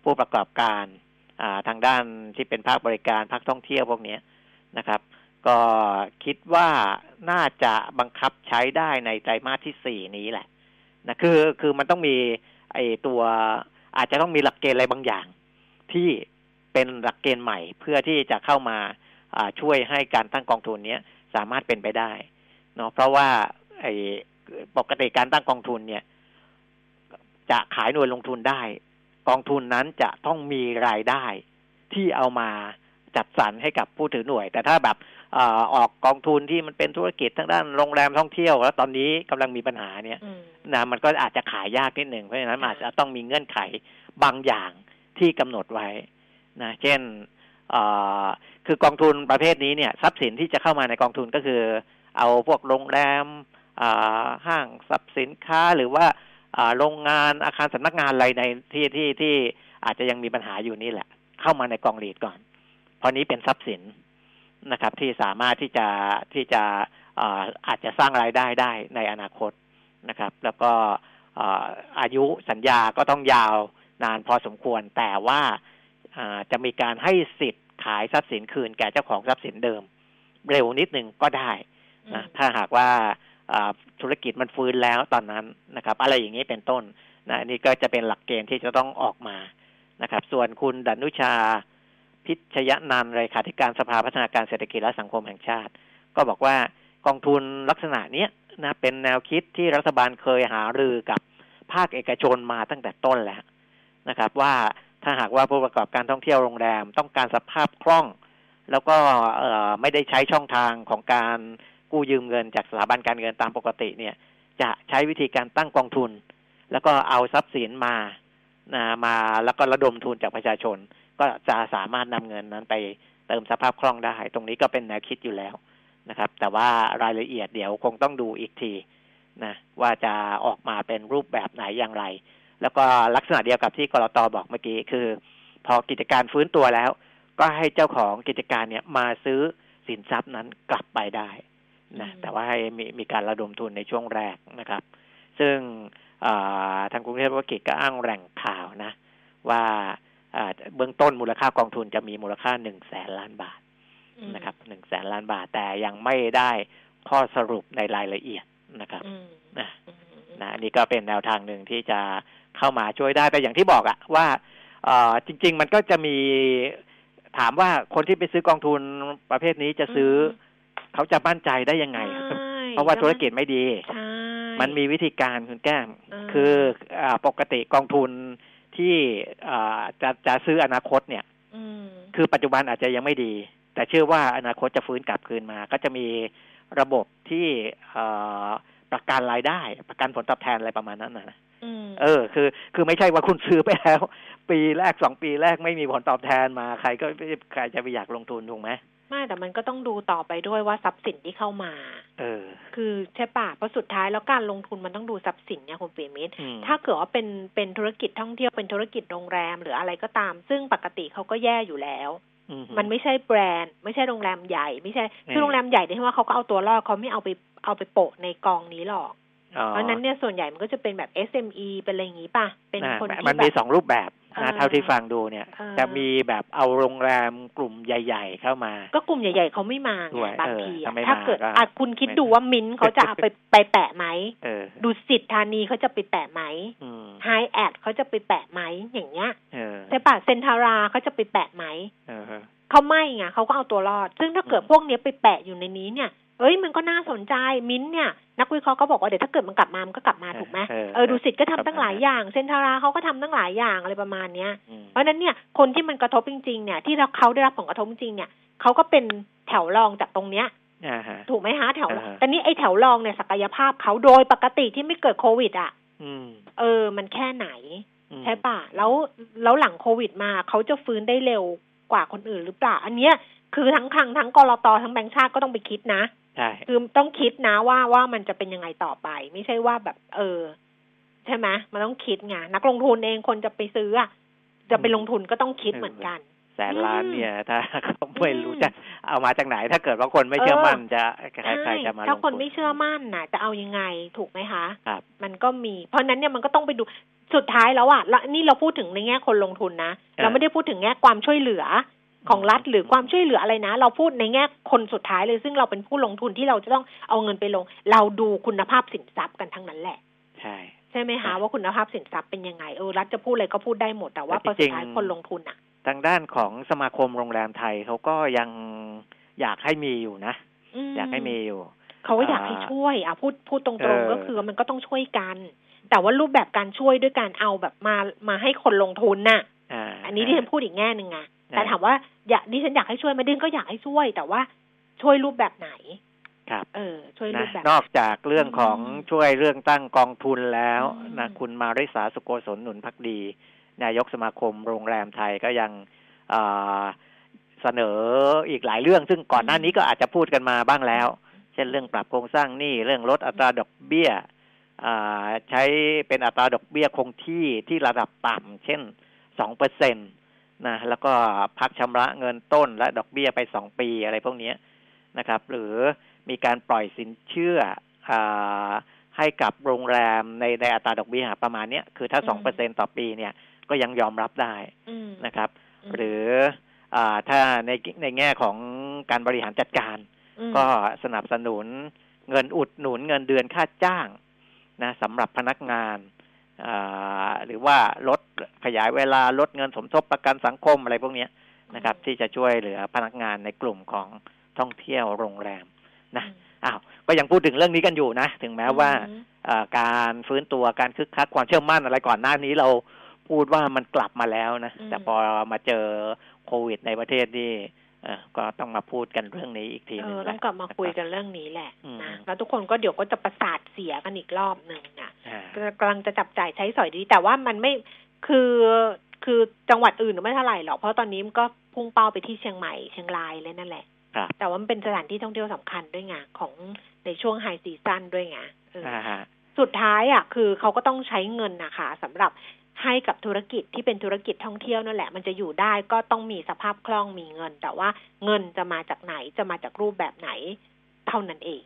ผู้ประกอบการทางด้านที่เป็นภาคบริการภาคท่องเที่ยวพวกนี้นะครับ ก็คิดว่าน่าจะบังคับใช้ได้ในไตรมาสที่สี่นี้แหละนะคือคือมันต้องมีไอตัวอาจจะต้องมีหลักเกณฑ์อะไรบางอย่าง ที่ เป็นหลักเกณฑ์ใหม่เพื่อที่จะเข้ามาอ่าช่วยให้การตั้งกองทุนเนี้ยสามารถเป็นไปได้เนาะเพราะว่าไอปกติการตั้งกองทุนเนี่ย จะขายหน่วยลงทุนได้ กองทุนนั้นจะต้องมีรายได้ที่เอามาจัดสรรให้กับผู้ถือหน่วย แต่ถ้าแบบเอ่อออกกองทุนที่มันเป็นธุรกิจทางด้านโรงแรมท่องเที่ยว แล้วตอนนี้กำลังมีปัญหาเนี่ยอืมนะมันก็อาจจะขายยากนิดหนึ่งเพราะฉะนั้นมันอาจจะต้องมีเงื่อนไขบางอย่างที่กำหนดไว้ นะเช่นคือกองทุนประเภทนี้เนี่ยทรัพย์สินที่จะเข้ามาในกองทุนก็คือ เอาพวกโรงแรมห้างทรัพย์สินค้าหรือว่าโรงงานอาคารสำนักงานอะไรในที่ที่ที่อาจจะยังมีปัญหาอยู่นี่แหละ เข้ามาในกองลีดก่อน เพราะนี้เป็นทรัพย์สินนะครับ ที่สามารถที่จะที่จะอาจจะสร้างรายได้ได้ในอนาคตนะครับ แล้วก็อายุสัญญาก็ต้องยาวนานพอสมควรแต่ว่า จะมีการให้สิทธิ์ขายทรัพย์สินคืนแก่เจ้าของทรัพย์สินเดิม เร็วนิดหนึ่งก็ได้นะถ้าหากว่าอ่าธุรกิจมันฟื้นแล้วตอนนั้นนะครับ อะไรอย่างนี้เป็นต้นนะอันนี่ก็จะเป็นหลักเกณฑ์ที่จะต้องออกมานะครับ ส่วนคุณดนุชาพิชยนันท์เลขาธิการสภาพัฒนาการเศรษฐกิจและสังคมแห่งชาติ ก็บอกว่ากองทุนลักษณะเนี้ยนะเป็นแนวคิดที่รัฐบาลเคยหารือกับภาคเอกชนมาตั้งแต่ต้นแล้วนะครับ ว่า ถ้าหากว่าผู้ประกอบการท่องเที่ยวโรงแรมต้องการสภาพคล่อง แล้วก็ไม่ได้ใช้ช่องทางของการกู้ยืมเงินจากสถาบันการเงินตามปกติเนี่ย จะใช้วิธีการตั้งกองทุน แล้วก็เอาทรัพย์สินมานะมาแล้วก็ระดมทุนจากประชาชน ก็จะสามารถนำเงินนั้นไปเติมสภาพคล่องได้ ตรงนี้ก็เป็นแนวคิดอยู่แล้วนะครับ แต่ว่ารายละเอียดเดี๋ยวคงต้องดูอีกทีนะว่าจะออกมาเป็นรูปแบบไหนอย่างไร แล้วก็ลักษณะเดียวกับที่กรตบอกเมื่อกี้คือ พอกิจการฟื้นตัวแล้ว ก็ให้เจ้าของกิจการเนี่ยมาซื้อสินทรัพย์นั้นกลับไปได้นะอืมแต่ว่าให้มีมีการระดมทุนในช่วงแรกนะครับ ซึ่งอ่าทางกรุงเทพธุรกิจก็อ้างแหล่งข่าวนะว่าอ่าเบื้องต้นมูลค่ากองทุนจะมีมูลค่าหนึ่งแสนล้านบาทอืมนะครับหนึ่งแสนล้านบาทแต่ยังไม่ได้ข้อสรุปในรายละเอียดนะครับอืมนะอืม นะอันนี้ก็เป็นแนวทางหนึ่งที่จะเข้ามาช่วยได้แต่อย่างที่บอกอะว่าเอ่อจริง ๆ มันก็จะมีถามว่าคนที่ไปซื้อกองทุนประเภทนี้จะซื้ออเขาจะมั่นใจได้ยังไงใช่เพราะว่าธุรกิจไม่ดีใช่มันมีวิธีการคุณแก้มอ่าคืออาปกติกองทุนที่อ่าจะจะซื้ออนาคตเนี่ยอืมคือปัจจุบันอาจจะยังไม่ดี แต่เชื่อว่าอนาคตจะฟื้นกลับคืนมา ก็จะมีระบบที่เอ่อ ประกันรายได้ ประกันผลตอบแทนอะไรประมาณนั้นนะอืมเออ คือ คือไม่ใช่ว่าคุณซื้อไปแล้ว ปีแรกสองปีแรกไม่มีผลตอบแทนมาใครก็ใครจะไปอยากลงทุนถูกไหมไม่แต่มันก็ต้องดูต่อไปด้วยว่าทรัพย์สินที่เข้ามา เออ คือใช่ปะเพราะสุดท้ายแล้วการลงทุนมันต้องดูทรัพย์สินเนี่ยคุณปีมิตรอืมถ้าเกิดว่าเป็นเป็นธุรกิจท่องเที่ยวเป็นธุรกิจโรงแรม หรืออะไรก็ตาม ซึ่งปกติเขาก็แย่อยู่แล้วอื มันไม่ใช่แบรนด์ ไม่ใช่โรงแรมใหญ่ ไม่ใช่อืมคือโรงแรมใหญ่เนี่ยที่ว่าเขาก็เอาตัวรอดเขาไม่เอาไปเอาไปโปะในกองนี้หรอกอ๋อ เพราะฉะนั้นเนี่ยส่วนใหญ่มันก็จะเป็นแบบ SME เป็นอะไรอย่างนี้ป่ะ เป็นอ่าคนที่มันแบมีบสองรูปแบบเออนะเท่าที่ฟังดูเนี่ยเออจะมีแบบเอาโรงแรมกลุ่มใหญ่ ๆ เข้ามา ก็กลุ่มใหญ่ ๆเขาไม่มาด้วไงยบางเออทีถ้าอะไม่ถ้ามาเกิดก็อะคุณคิดไม่ดูว่ามิ้นท์เขาจะเอาไปไปแปะไหมเออดูสิทธานีเขาจะไปแปะไหมอืมไฮแอดเขาจะไปแปะไหมอย่างเงี้ยเออใช่ปะเซนทาราเขาจะไปแปะไหมเออเขาไม่ไงเขาก็เอาตัวรอด ซึ่งถ้าเกิดอืมพวกเนี้ยไปแปะอยู่ในนี้เนี่ย เอ้ยมันก็น่าสนใจมิ้นท์เนี่ยนักวิเคราะห์ก็บอกว่าเดี๋ยวถ้าเกิดมันกลับมามันก็กลับมาถูกไหมเออเออดูสิทธ์ก็ทำประมาณตั้งหลายอย่างเซนทาราเขาก็ทำตั้งหลายอย่างอะไรประมาณเนี้ยอืมเพราะฉะนั้นเนี่ยคนที่มันกระทบจริงๆเนี่ยที่เขาได้รับผลกระทบจริงๆเนี่ยเขาก็เป็นแถวรองจากตรงเนี้ยอ่าฮะถูกไหมฮะแถวอ่าฮะแต่นี่ไอ้แถวรองเนี่ยศักยภาพเขาโดยปกติที่ไม่เกิดโควิดอะอืมเออ มันแค่ไหนอืมใช่ปะแล้วแล้วหลังโควิดมาเขาจะฟื้นได้เร็วกว่าคนอื่นหรือเปล่า อันเนี้ยคือทั้งคลังทั้งกรตทั้งแบงก์ชาติก็ต้องไปคิดนะ ใช่คือต้องคิดนะว่าว่ามันจะเป็นยังไงต่อไป ไม่ใช่ว่าแบบ เออ ใช่ไหมมันต้องคิดไงนักลงทุนเองคนจะไปซื้ออะจะไปลงทุนก็ต้องคิดเหมือนกันแสนล้านเนี่ย ถ้าเขาไม่อืมรู้จะเอามาจากไหน ถ้าเกิดว่าคนไม่เชื่อมั่นจะใครใช่ใครจะมาลงถ้าคนทุไม่เชื่อมั่นน่ะจะเอายังไงถูกไหมคะครับมันก็มี เพราะฉะนั้นเนี่ยมันก็ต้องไปดูสุดท้ายแล้วอะแล้วนี่เราพูดถึงในแง่คนลงทุนนะเราไม่ได้พูดถึงแง่ความช่วยเหลือ ของรัฐหรือความช่วยเหลืออะไรนะ เราพูดในแง่คนสุดท้ายเลยซึ่งเราเป็นผู้ลงทุนที่เราจะต้องเอาเงินไปลง เราดูคุณภาพสินทรัพย์กันทั้งนั้นแหละ ใช่ใช่ไหมใช่คะว่าคุณภาพสินทรัพย์เป็นยังไงเออรัฐจะพูดอะไรก็พูดได้หมดแต่ว่าพแต่อจริสุดงๆท้ายคนลงทุนอะ ทางด้านของสมาคมโรงแรมไทยเขาก็ยังอยากให้มีอยู่นะมอยากให้มีอยู่เขาก็อยากให้อ่าช่วย อะพูดพูดตรเองอๆก็คือมันก็ต้องช่วยกัน แต่ว่ารูปแบบการช่วยด้วยการเอาแบบมามาให้คนลงทุนน่ะอ่าอันนี้ที่ฉันพูดอีกแง่หนึ่งไงอ่า แต่ถามว่าอยากดิฉันอยากให้ช่วยไหมดิฉันก็อยากให้ช่วย แต่ว่าช่วยรูปแบบไหน ครับ เออ ช่วยรูนะปแบบ นอกจากเรื่องของอืมช่วยเรื่องตั้งกองทุนแล้วอืมนะคุณมาริสาสุโกศลหนุนพักดี นายกสมาคมโรงแรมไทยก็ยังอ่าเสนออีกหลายเรื่อง ซึ่งก่อนหน้านี้ก็อาจจะพูดกันมาบ้างแล้ว เช่นเรื่องปรับโครงสร้างหนี้เรื่องลดอัตราดอกเบี้ยอ่าใช้เป็นอัตราดอกเบี้ยคงที่ที่ระดับต่ำเช่นสองเปอร์เซ็นต นะแล้วก็พักชำระเงินต้นและดอกเบี้ยไปสองปีอะไรพวกเนี้ยนะครับ หรือมีการปล่อยสินเชื่ออาให้กับโรงแรมในในอัตราดอกเบี้ยประมาณเนี้ยคือถ้าสองเปอร์เซ็นต่อปีเนี่ยก็ยังยอมรับได้อืมนะครับมหรืออาถ้าในในแง่ของการบริหารจัดการอืมก็สนับสนุนเงินอุดหนุนเงินเดือนค่าจ้างนะสำหรับพนักงานอ่าหรือว่าลด ขยายเวลาลดเงินสมทบประกันสังคมอะไรพวกเนี้ยนะครับ ที่จะช่วยเหลือพนักงานในกลุ่มของท่องเที่ยวโรงแรมนะอ้าวก็ยังพูดถึงเรื่องนี้กันอยู่นะ ถึงแม้ว่าอืมอ่าการฟื้นตัวการคึกคักความเชื่อมั่นอะไรก่อนหน้านี้เราพูดว่ามันกลับมาแล้วนะอืมแต่พอมาเจอโควิดในประเทศนี่เอ่อก็ต้องมาพูดกันเรื่องนี้อีกทีหเอนึงอแหต้อละงกลับมาคุยกันเรื่องนี้แหละอืมนะแล้วทุกคนก็เดี๋ยวก็จะประสาทเสียกันอีกรอบหนึ่งนะอ่ากำลังจะจับจ่ายใช้สอยดีแต่ว่ามันไม่ คือคือจังหวัดอื่นไม่เท่าไหร่หรอกเพราะตอนนี้มันก็พุ่งเป้าไปที่เชียงใหม่เชียงรายเลยนั่นแหละครับแต่ว่ามันเป็นสถานที่ท่องเที่ยวสำคัญด้วยไงของในช่วงไฮซีซั่นด้วยไงเออออ่าฮะสุดท้ายอะคือเขาก็ต้องใช้เงินนะคะสำหรับให้กับธุรกิจที่เป็นธุรกิจท่องเที่ยวนั่นแหละ มันจะอยู่ได้ก็ต้องมีสภาพคล่องมีเงิน แต่ว่าเงินจะมาจากไหนจะมาจากรูปแบบไหน เท่านั้นเอง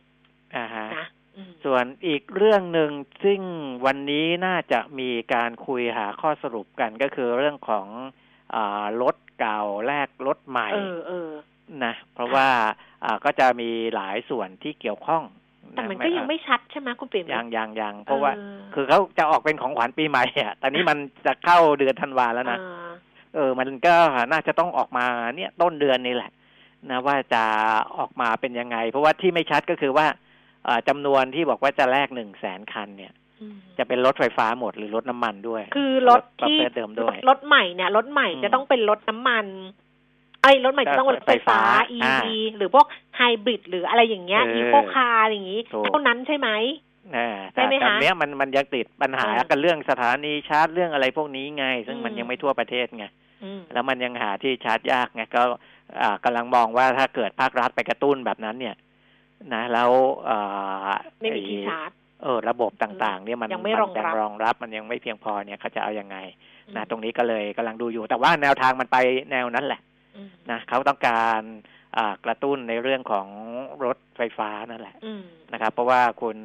อ่าฮะนะอืม ส่วนอีกเรื่องหนึ่งซึ่งวันนี้น่าจะมีการคุยหาข้อสรุปกันก็คือเรื่องของอารถเก่าแลกรถใหม่เออเออนะเพราะว่าอ่าก็จะมีหลายส่วนที่เกี่ยวข้องแต่มันก็ยังไม่ชัดใช่ไหมคุณเปรมยังยังยังเพราะว่าออคือเขาจะออกเป็นของขวัญปีใหม่อะตอนนี้มันจะเข้าเดือนธันวาแล้วนะอ่าเออ มันก็น่าจะต้องออกมาเนี่ยต้นเดือนนี่แหละ นะว่าจะออกมาเป็นยังไง เพราะว่าที่ไม่ชัดก็คือว่าอ่า จำนวนที่บอกว่าจะแลกหนึ่งแสนคันเนี่ยอืมจะเป็นรถไฟฟ้าหมดหรือรถน้ำมันด้วย คือรถประที่เภทเดิมด้วยรถใหม่เนี่ยรถใหม่อืมจะต้องเป็นรถน้ำมันไอ้ยรถใหม่จะต้องเป็นรถไฟฟ้าไฟฟ้า EV หรือพวกไฮบริดหรืออะไรอย่างเงี้ยเอออีโคคาร์อะไรอย่างงี้ถูกเท่านั้นใช่ไหมนะแต่ใช่ไหมคะตอนเนี้ยมันมันยังติดปัญหาเออกันเรื่องสถานีชาร์จเรื่องอะไรพวกนี้ไง ซึ่งอืมมันยังไม่ทั่วประเทศไงอืมแล้วมันยังหาที่ชาร์จยากไงก็อ่ากำลังมองว่าถ้าเกิดภาครัฐไปกระตุ้นแบบนั้นเนี่ย นะแล้วอ่าไม่มีที่อ้ชาร์จเออระบบต่างๆ เนี่ยมันยังไม่รองรับนรองรับมันยังไม่เพียงพอเนี่ยเขาจะเอายังไงนะอืมตรงนี้ก็เลยกำลังดูอยู่ แต่ว่าแนวทางมันไปแนวนั้นแหละอืมนะเขาต้องการอ่ากระตุ้นในเรื่องของรถไฟฟ้านั่นแหละอืมนะครับ เพราะว่าคุณ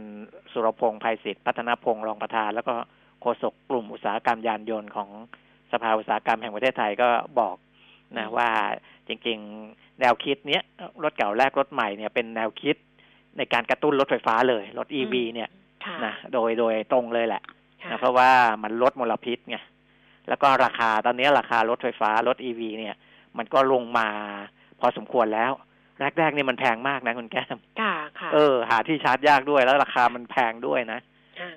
สุรพงษ์ภัยศิษฐ์พัฒนพงษ์รองประธาน แล้วก็โฆษกกลุ่มอุตสาหกรรมยานยนต์ของสภาอุตสาหกรรมแห่งประเทศไทยก็บอก นะว่าจริงๆ แนวคิดเนี้ยรถเก่าแลกรถใหม่เนี่ยเป็นแนวคิดในการกระตุ้นรถไฟฟ้าเลย รถ e ีวีเนี่ยค่ะนะโดยโดยตรงเลยแหละค่ะนะเพราะว่ามันลดมลพิษไงแล้วก็ราคาตอนนี้ราคารถไฟฟ้ารถ e ีวีเนี่ย มันก็ลงมาพอสมควรแล้วแรกๆนี่มันแพงมากนะคุณแก้มค่ะค่ะเออ หาที่ชาร์จยากด้วยแล้วราคามันแพงด้วยนะอ่า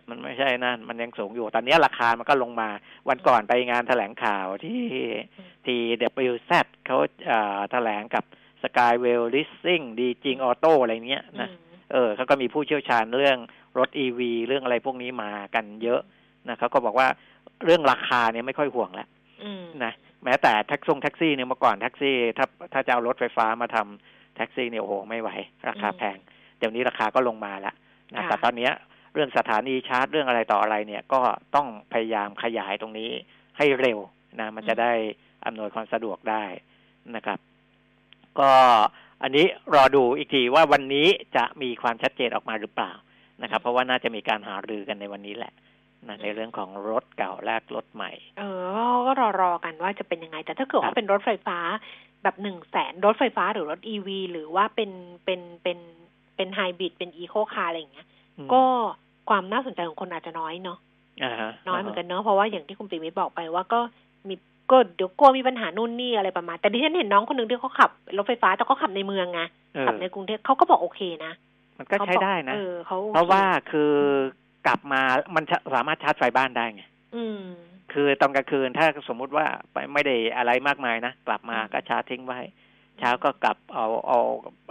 มันไม่ใช่นั่นมันยังสูงอยู่ ตอนนี้ราคามันก็ลงมา วันก่อนไปงานแถลงข่าวที่อืมที่ WZ เขาเอ่อแถลงกับ Skywell Leasing ดีจริงออโต้อะไรเงี้ยนะอืมเออเขาก็มีผู้เชี่ยวชาญเรื่องรถ EV เรื่องอะไรพวกนี้มากันเยอะนะเขาก็บอกว่าเรื่องราคาเนี่ยไม่ค่อยห่วงแล้วอืมนะแม้แต่แท็กซี่แท็กซี่เนี่ยเมื่อก่อนแท็กซี่ ถ้าถ้าจะเอารถไฟฟ้ามาทำแท็กซี่เนี่ยโอ้โหไม่ไหว ราคาแพงเดี๋ยวนี้ราคาก็ลงมาแล้วนะค่ะแต่ตอนเนี้ย เรื่องสถานีชาร์จเรื่องอะไรต่ออะไรเนี่ยก็ต้องพยายามขยายตรงนี้ให้เร็วนะมันจะได้อำนวยความสะดวกได้นะครับ ก็อันนี้รอดูอีกทีว่าวันนี้จะมีความชัดเจนออกมาหรือเปล่านะครับ เพราะว่าน่าจะมีการหารือกันในวันนี้แหละนะในเรื่องของรถเก่าแลกรถใหม่ เออ ก็รอรอกันว่าจะเป็นยังไง แต่ถ้าเกิดครัว่าบเป็นรถไฟฟ้า แบบหนึ่งแสนรถไฟฟ้าหรือรถอีวีหรือว่าเป็นเป็นเป็นเป็นไฮบริดเป็นอีโคคาร์อะไรอย่างเงี้ยอืม ก็ความน่าสนใจของคนอาจจะน้อยเนาะอ่าฮะน้อยเหมือนกันเนาะเพราะว่าอย่างที่คุณปิมิตบอกไปว่าก็มีก็เดี๋ยวกลัวมีปัญหานู่นนี่อะไรประมาณ แต่ดิฉันเห็นน้องคนหนึ่งที่เขาขับรถไฟฟ้าแต่เขาขับในเมืองไงเออขับในกรุงเทพเขาก็บอกโอเคนะ มันก็ใช้ได้นะเออเขาโอคเพราะว่าคือกลับมามันจะสามารถชาร์จไฟบ้านได้ไงอืมคือตอนกลางคืนถ้าสมมุติว่าไปไม่ได้อะไรมากมายนะกลับมาก็ชาร์จทิ้งไว้ เช้าก็กลับเอาเอา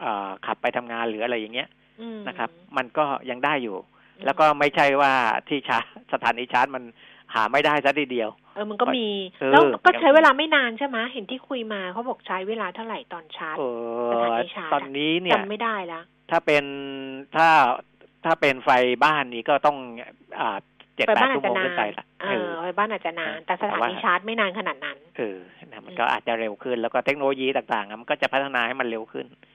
เอ่อขับไปทำงานหรืออะไรอย่างเงี้ยอืม นะครับ มันก็ยังได้อยู่อืมแล้วก็ไม่ใช่ว่าที่ชาร์จสถานีชาร์จมันหาไม่ได้ซะทีเดียว เออมันก็มีเออแล้วก็มันก็ใช้เวลาไม่นานใช่ไหมเห็นที่คุยมาเขาบอกใช้เวลาเท่าไหร่ตอนชาร์จเอสถาอนีชาร์จตอนนี้เนี่ยจำไม่ได้ละถ้าเป็นถ้าถ้าเป็นไฟบ้านนี่ก็ต้องอ่าเจ็ดไปแปดบ้านชั่อาจวโมจะงนาขึ้นไปนละเอเอออไปบ้านอาจจะนาน แต่สถาแต่ว่านีชาร์จไม่นานขนาดนั้น เออนะมันก็อาจจะเร็วขึ้นแล้วก็เทคโนโลยีต่างๆอะมันก็จะพัฒนาให้มันเร็วขึ้นค่ะ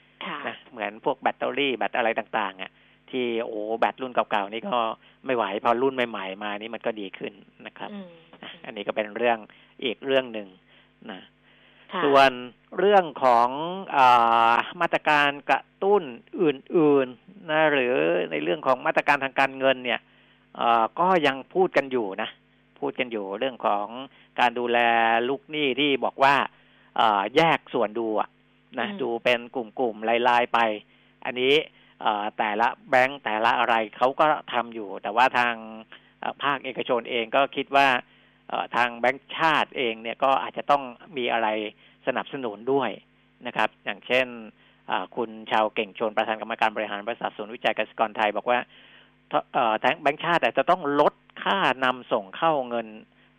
นะเหมือนพวกแบตเตอรี่แบตอะไรต่างๆอะที่โอ้แบตรุ่นเก่าๆนี่ก็ไม่ไหวพอรุ่นใหม่ๆมานี่มันก็ดีขึ้นนะครับอืมนะอันนี้ก็เป็นเรื่องอีกเรื่องหนึ่งนะค่ะส่วนเรื่องของอามาตรการกระตุ้นอื่นๆนะหรือในเรื่องของมาตรการทางการเงินเนี่ยเอ่อก็ยังพูดกันอยู่นะ พูดกันอยู่เรื่องของการดูแลลูกหนี้ที่บอกว่าเอ่อแยกส่วนดูอะ นะอืมดูเป็นกลุ่มๆลายๆไป อันนี้เอ่อแต่ละแบงก์แต่ละอะไรเขาก็ทำอยู่ แต่ว่าทางเอ่อภาคเอกชนเองก็คิดว่าเอ่อทางแบงก์ชาติเองเนี่ยก็อาจจะต้องมีอะไรสนับสนุนด้วยนะครับ อย่างเช่นอ่าคุณชาวเก่งชนประธานกรรมการบริหารบริษัทศูนย์วิจัยกสิกรไทย บอกว่าเอ่อทางแบงก์ชาติอาจจะต้องลดค่านำส่งเข้าเงิน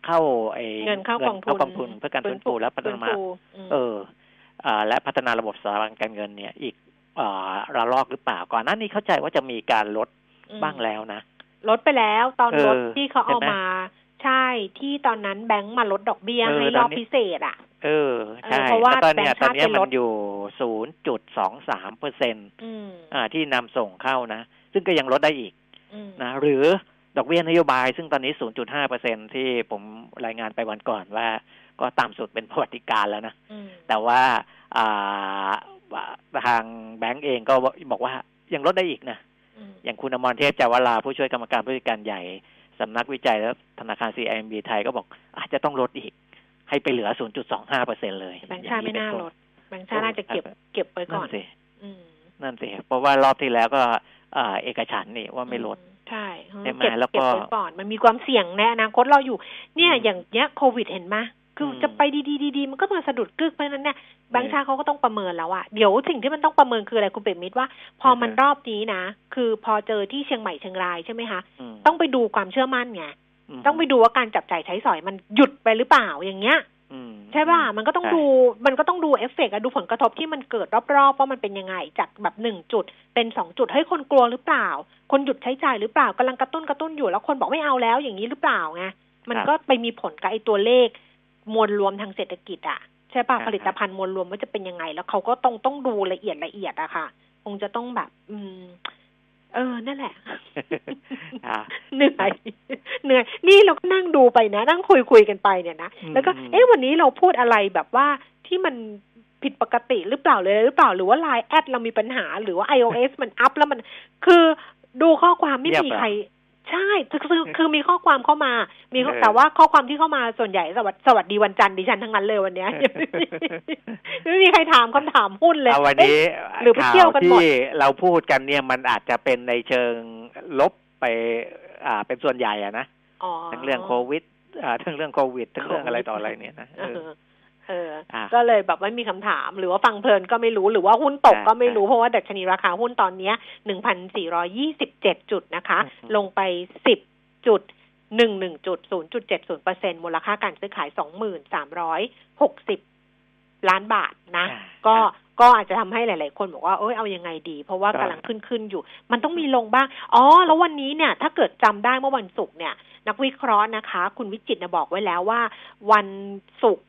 เข้าไอ้เงินเข้ากองทุนกองทุนเพื่อการฟื้นฟูและพัฒนาฟื้ฟูมเอออ่า และพัฒนาระบบสถาบันการเงินเนี่ย อีกอ่าระลอกหรือเปล่า ก่อนหน้านี้เข้าใจว่าจะมีการลดมบ้างแล้วนะ ลดไปแล้วตอนเออลดที่เขาเอาเห็นไหมมา ใช่ที่ตอนนั้นแบงก์มาลดดอกเบี้ยเออให้ตรออนบนี้พิเศษอะเออใช่เออเพราะว่าแล้วตอนเนี้ยแบงค์ตอชานติเนี้ยไปลมัดนอยู่ศูนย์จุดสองสามเปอร์เซ็นตอืมอ่าที่นำส่งเข้านะ ซึ่งก็ยังลดได้อีกอืมนะหรือดอกเบี้ยนโยบาย ซึ่งตอนนี้ 0.5เปอร์เซ็นที่ผมรายงานไปวันก่อนว่า ก็ต่ำสุดเป็นประวัติการแล้วนะอืมแต่ว่าอ่าทางแบงก์เองก็บอกว่ายังลดได้อีกนะอืมอย่างคุณอมรเทพจาวราผู้ช่วยกรรมการผู้จัดการใหญ่สำนักวิจัยและธนาคาร CIMB ไทยก็บอกอาจจะต้องลดอีก ให้ไปเหลือ 0.25เปอร์เซ็นเลยแบงก์ชาติไม่น่าลดแบงก์ชาติน่าจะเก็บเก็บไว้ก่นั่อนนสิอืมนั่นสิ เพราะว่ารอบที่แล้วก็อ่าเอกฉันท์นี่ว่าไม่ลดอืใช่ใช่ไหมเก็บแล้วก็เก็บไว้ก่อนมันมีความเสี่ยงในอนาคตเราอยู่ เนี่ยอืมอย่างเนี้ยโควิดเห็นไหม คืออมจะไปดีๆดีๆมันก็มาสะดุดกึกเพราะฉะนั้นเนี่ยแบงก์ชาติเขาก็ต้องประเมินแล้วอะเดี๋ยวสิ่งที่มันต้องประเมินคืออะไรคุณเป็ดมิตรว่า พอมันรอบนี้นะ คือพอเจอที่เชียงใหม่เชียงรายใช่ไหมคะอืมต้องไปดูความเชื่อมั่นไงมต้องไปดูว่าการจับจ่ายใช้สอยมันหยุดไปหรือเปล่าอย่างเงี้ยอืมใช่ป่ะ มันก็ต้องใช่ดู มันก็ต้องดูเอฟเฟกต์อะดูผลกระทบที่มันเกิดรอบๆว่ามันเป็นยังไง จากแบบหนึ่งจุด เป็นสองจุดเฮ้ยคนกลัวหรือเปล่า คนหยุดใช้จ่ายหรือเปล่ากำลังกระตุ้นกระตุ้นอยู่แล้วคนบอกไม่เอาแล้วอย่างนี้หรือเปล่าไง มันก็ไปมีผลกับไอ้ตัวเลข มวลรวมทางเศรษฐกิจอะใช่ป่ะผลิตภัณฑ์มวลรวมว่าจะเป็นยังไง แล้วเขาก็ต้องต้องดูละเอียดละเอียดอะค่ะ คงจะต้องแบบ อืม เออ นั่นแหละอ่าเหนื่อยเหนื่อย นี่เราก็นั่งดูไปนะนั่งคุยคุยกันไปเนี่ยนะอืมแล้วก็อืมเอ๊ะวันนี้เราพูดอะไรแบบว่าที่มันผิดปกติหรือเปล่าเลยหรือเปล่าหรือว่าไลน์แอดเรามีปัญหาหรือว่า iOS มันอัพแล้วมัน คือดูข้อความไม่เงียบมีเหรอใคร ใช่คือคือคือมีข้อความเข้ามา มีเออแต่ว่าข้อความที่เข้ามาส่วนใหญ่สวัสสวัสดีวันจันทร์ดิฉันทั้งนั้นเลยวันเนี้ยไม่มีใครถามคำถามหุ้นเลยเอาวันนี้เอ๊ะหรือไปเที่ยวกันหมดข่าที่เราพูดกันเนี่ยมันอาจจะเป็นในเชิงลบไป อ่าเป็นส่วนใหญ่อะนะอ๋อทั้งเรื่องโควิด อ่าทั้งเรื่องโควิดทั้งเรื่องอะไรต่ออะไรเนี่ยนะ เอเอออเอออะก็เลยแบบไม่มีคำถาม หรือว่าฟังเพลินก็ไม่รู้หรือว่าหุ้นตกอ่าก็ไม่รู้ เพราะว่าดัชนีราคาหุ้นตอนเนี้หนึ่งพันสี่รอยี่สิบเจ็ดจุดนะคะอืมลงไปสิบจุดหนึ่งหนึ่งจุดศูนย์จุดเจ็ดศูนย์เปอร์เซ็นมูลค่าการซื้อขายสองหมื่นสามร้อยหกสิบล้านบาทนะอ่าก็อ่าก็อาจจะทำให้หลาย ๆ คนบอกว่าเอ้ยเอายังไงดี เพราะว่าก็กำลังขึ้นขึ้นอยู่ มันต้องมีลงบ้าง อ๋อ แล้ววันนี้เนี่ย ถ้าเกิดจำได้เมื่อวันศุกร์เนี่ย นักวิเคราะห์นะคะ คุณวิจิตรเนี่ยบอกไว้แล้วว่า วันศุกร์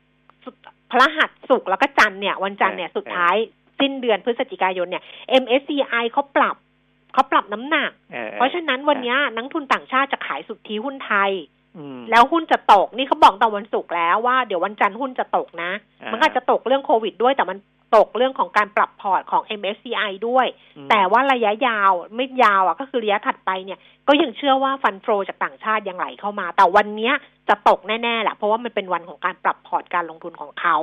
สุด พระหัสศุกร์แล้วก็จันทร์เนี่ย วันจันทร์เนี่ยเออสุดท้ายสิ้นเดือนพฤศจิกายนเนี่ย MSCI เขาปรับเขาปรับน้ำหนักออเพราะฉะนั้นวันเนี้ยนักทุนต่างชาติจะขายสุทธิหุ้นไทยอืม แล้วหุ้นจะตกนี่เขาบอกตอนวันศุกร์แล้วว่าเดี๋ยววันจันทร์หุ้นจะตกนะอ่ามัมันก็อาจจะตกเรื่องโควิดด้วยแต่มันตกเรื่องของการปรับพอร์ตของ MSCI ด้วยอืมแต่ว่าระยะยาวไม่ยาวอะก็คือระยะถัดไปเนี่ย ก็ยังเชื่อว่า fund flow จากต่างชาติยังไหลเข้ามา แต่วันเนี้ยจะตกแน่ๆแหละเพราะว่ามันเป็นวันของการปรับพอร์ตการลงทุนของเขา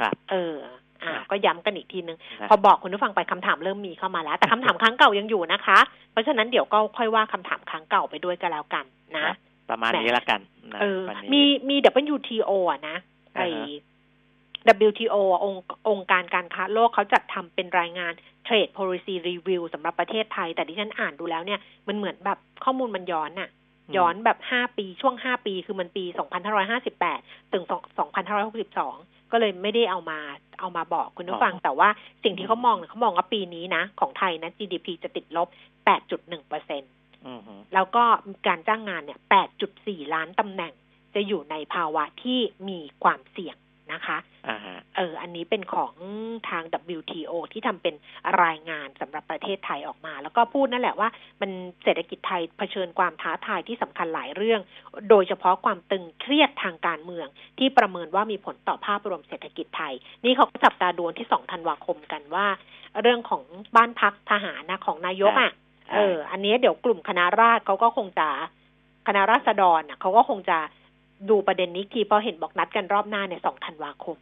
ครับ เออ อ่าครับก็ย้ำกันอีกทีนึงนะพอบอกคุณผู้ฟังไปคำถามเริ่มมีเข้ามาแล้ว แต่คำถามครั้งเก่ายังอยู่นะคะ เพราะฉะนั้นเดี๋ยวก็ค่อยว่าคำถามครั้งเก่าไปด้วยก็แล้วกันนะ ประมาณแหมนี้ละกันนะเออวันนี้มีมี WTO อะนะไออ่าฮะ WTO อะองค์องค์การการค้าโลกเขาจัดทำเป็นรายงาน Trade Policy Review สำหรับประเทศไทย แต่ที่ฉันอ่านดูแล้วเนี่ย มันเหมือนแบบข้อมูลมันย้อนน่ะย้อนแบบห้าปีช่วงห้าปีคือมันปี2558ถึง2562ก็เลยไม่ได้เอามาเอามาบอกคุณผู้ฟังอ๋อแต่ว่าสิ่งที่เขามองเนี่ยเขามองว่าปีนี้นะ ของไทยนะ GDP จะติดลบ8.1เปอร์เซ็นอือฮึ แล้วก็การจ้างงานเนี่ย 8.4 ล้านตำแหน่งจะอยู่ในภาวะที่มีความเสี่ยงนะคะอ่าฮะเออ อันนี้เป็นของทาง WTO ที่ทำเป็นรายงานสำหรับประเทศไทยออกมา แล้วก็พูดนั่นแหละว่า มันเศรษฐกิจไทยเผชิญความท้าทายที่สำคัญหลายเรื่อง โดยเฉพาะความตึงเครียดทางการเมือง ที่ประเมินว่ามีผลต่อภาพรวมเศรษฐกิจไทย นี่เขาก็จับตาดูวันที่2ธันวาคมกันว่า เรื่องของบ้านพักทหารนะของนายกอะใช่ เออ อันนี้เดี๋ยวกลุ่มคณะราษฎรเขาก็คงจะคณะราษฎรน่ะเขาก็คงจะดูประเด็นนี้อีกทีเพราะเห็นบอกนัดกันรอบหน้าเนี่ยสองธันวาคม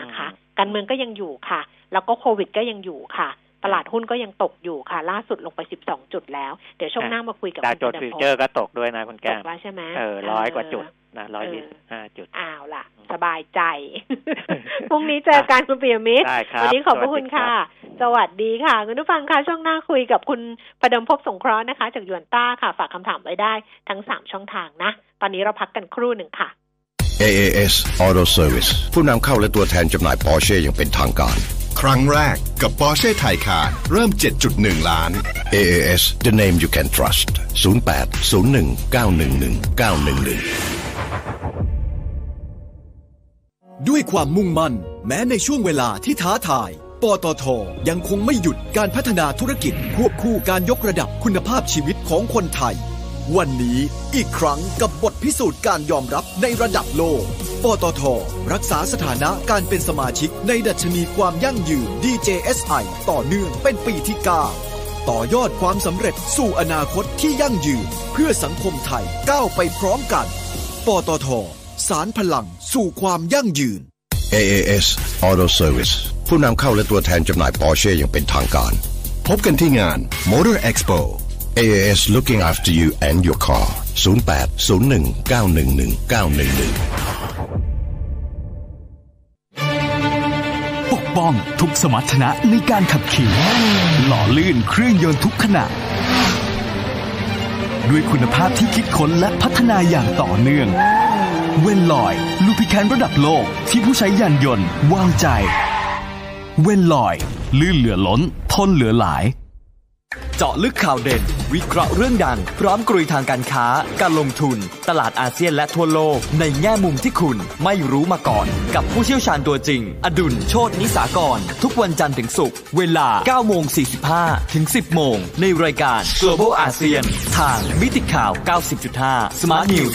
นะคะ การเมืองก็ยังอยู่ค่ะ แล้วก็โควิดก็ยังอยู่ค่ะ ตลาดหุ้นก็ยังตกอยู่ค่ะ ล่าสุดลงไป12จุดแล้ว เดี๋ยวช่วงหน้ามาคุยกับดาวคุณโจนส์ธนฟิวพงเจอศ์ร์ก็ตกด้วยนะคุณตแก้กมแล้วใช่ไหมเออร้อยกว่าจุดเออ นะร้อยเออยี่สิบห้าจุดอ้าวล่ะ สบายใจ พรุ่งนี้เจอกันคุณปิยมิตรได้ครับวันี้ขอบพระคุณสวัสดีครับค่ะ สวัสดีค่ะ คุณผู้ฟังค่ะช่วงหน้าคุยกับคุณประดมภพสงเคราะห์นะคะ จากยวนต้าค่ะ ฝากคำถามไว้ได้ทั้งสามช่องทางนะ ตอนนี้เราพักกันครู่หนึ่งค่ะ AAS Auto Service ผู้นำเข้าและตัวแทนจำหน่าย Porsche อย่างเป็นทางการ ครั้งแรกกับ Porsche Taycan เริ่ม 7.1 ล้าน AAS the name you can trust 0801911911 ด้วยความมุ่งมั่น แม้ในช่วงเวลาที่ท้าทาย ปตท ยังคงไม่หยุดการพัฒนาธุรกิจควบคู่การยกระดับคุณภาพชีวิตของคนไทย วันนี้อีกครั้งกับบทพิสูจน์การยอมรับในระดับโลก ปตท รักษาสถานะการเป็นสมาชิกในดัชนีความยั่งยืน DJSI ต่อเนื่องเป็นปีที่ 9 ต่อยอดความสำเร็จสู่อนาคตที่ยั่งยืน เพื่อสังคมไทยก้าวไปพร้อมกัน ปตท สารพลังสู่ความยั่งยืน AAS Auto Service ผู้นำเข้าและตัวแทนจำหน่าย Porsche อย่างเป็นทางการ พบกันที่งาน Motor Expo AAS looking after you and your car 0801911911 ปกป้องทุกสมรรถนะในการขับขี่ หล่อลื่นเครื่องยนต์ทุกขณะด้วยคุณภาพที่คิดค้นและพัฒนาอย่างต่อเนื่อง เวนลอยลูพิแคนระดับโลกที่ผู้ใช้ยานยนต์วางใจ เวนลอย ลื่นเหลือล้น ทนเหลือหลาย เจาะลึกข่าวเด่น วิเคราะห์เรื่องดัง พร้อมกรุยทางการค้า การลงทุน ตลาดอาเซียนและทั่วโลก ในแง่มุมที่คุณไม่รู้มาก่อน กับผู้เชี่ยวชาญตัวจริง อดุลโชตนิสากร ทุกวันจันทร์ถึงศุกร์เวลา9โมง45ถึง 10 โมงในรายการ Global ASEAN ทางมิติข่าว 90.5 Smart News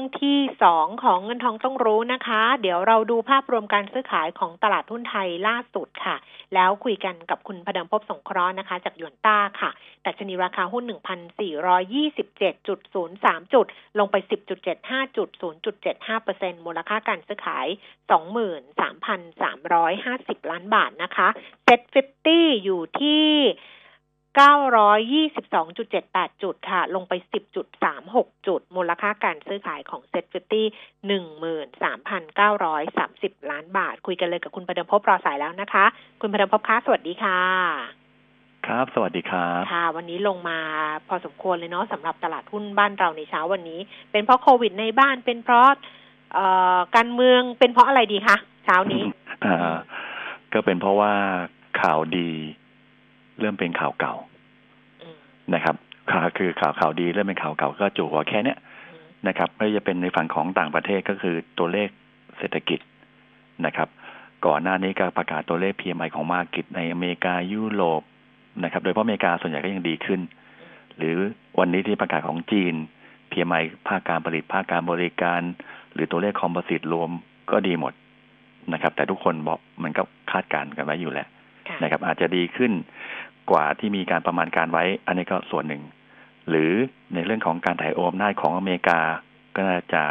วงที่สองของเงินทองต้องรู้นะคะ เดี๋ยวเราดูภาพรวมการซื้อขายของตลาดหุ้นไทยล่าสุดค่ะ แล้วคุยกันกับคุณพดมภพสงเคราะห์นะคะ จากยวนต้าค่ะแต่ชนีราคาหุ้น 1,427.03 จุด ลงไป 10.75 จุด 0.75%มูลค่าการซื้อขาย 23,350 ล้านบาทนะคะเซ็ต50 อยู่ที่ 922.78 จุดค่ะ ลงไป 10.36 จุด มูลค่าการซื้อขายของเซ็ต50 13,930 ล้านบาท คุยกันเลยกับคุณประดมพบรอสายแล้วนะคะ คุณประดมพบคะสวัสดีค่ะ ครับ สวัสดีครับค่ะ วันนี้ลงมาพอสมควรเลยเนาะสำหรับตลาดหุ้นบ้านเราในเช้าวันนี้ เป็นเพราะโควิดในบ้านเป็นเพราะเอ่อการเมืองเป็นเพราะอะไรดีคะเช้านี้อ่าก็เป็นเพราะว่าข่าวดี เริ่มเป็นข่าวเก่าอืมนะครับข่าวคือข่าวข่าวดีเริ่มเป็นข่าวเก่าก็จู่หัวแค่เนี้ยอืมนะครับไม่ว่าจะเป็นในฝั่งของต่างประเทศก็คือตัวเลขเศรษฐกิจนะครับ ก่อนหน้านี้ก็ประกาศตัวเลข PMI ของมาร์กิตในอเมริกายุโรปนะครับ โดยเฉพาะอเมริกาส่วนใหญ่ก็ยังดีขึ้น หรือวันนี้ที่ประกาศของจีน PMI ภาคการผลิตภาคการบริการ หรือตัวเลขคอมโพสิตรวมก็ดีหมดนะครับ แต่ทุกคนบอกมันก็คาดการณ์กันไว้อยู่แล้วค่ะนะครับ อาจจะดีขึ้น กว่าที่มีการประมาณการไว้ อันนี้ก็ส่วนหนึ่ง หรือในเรื่องของการถ่ายโอนอำนาจของอเมริกาก็น่าจะ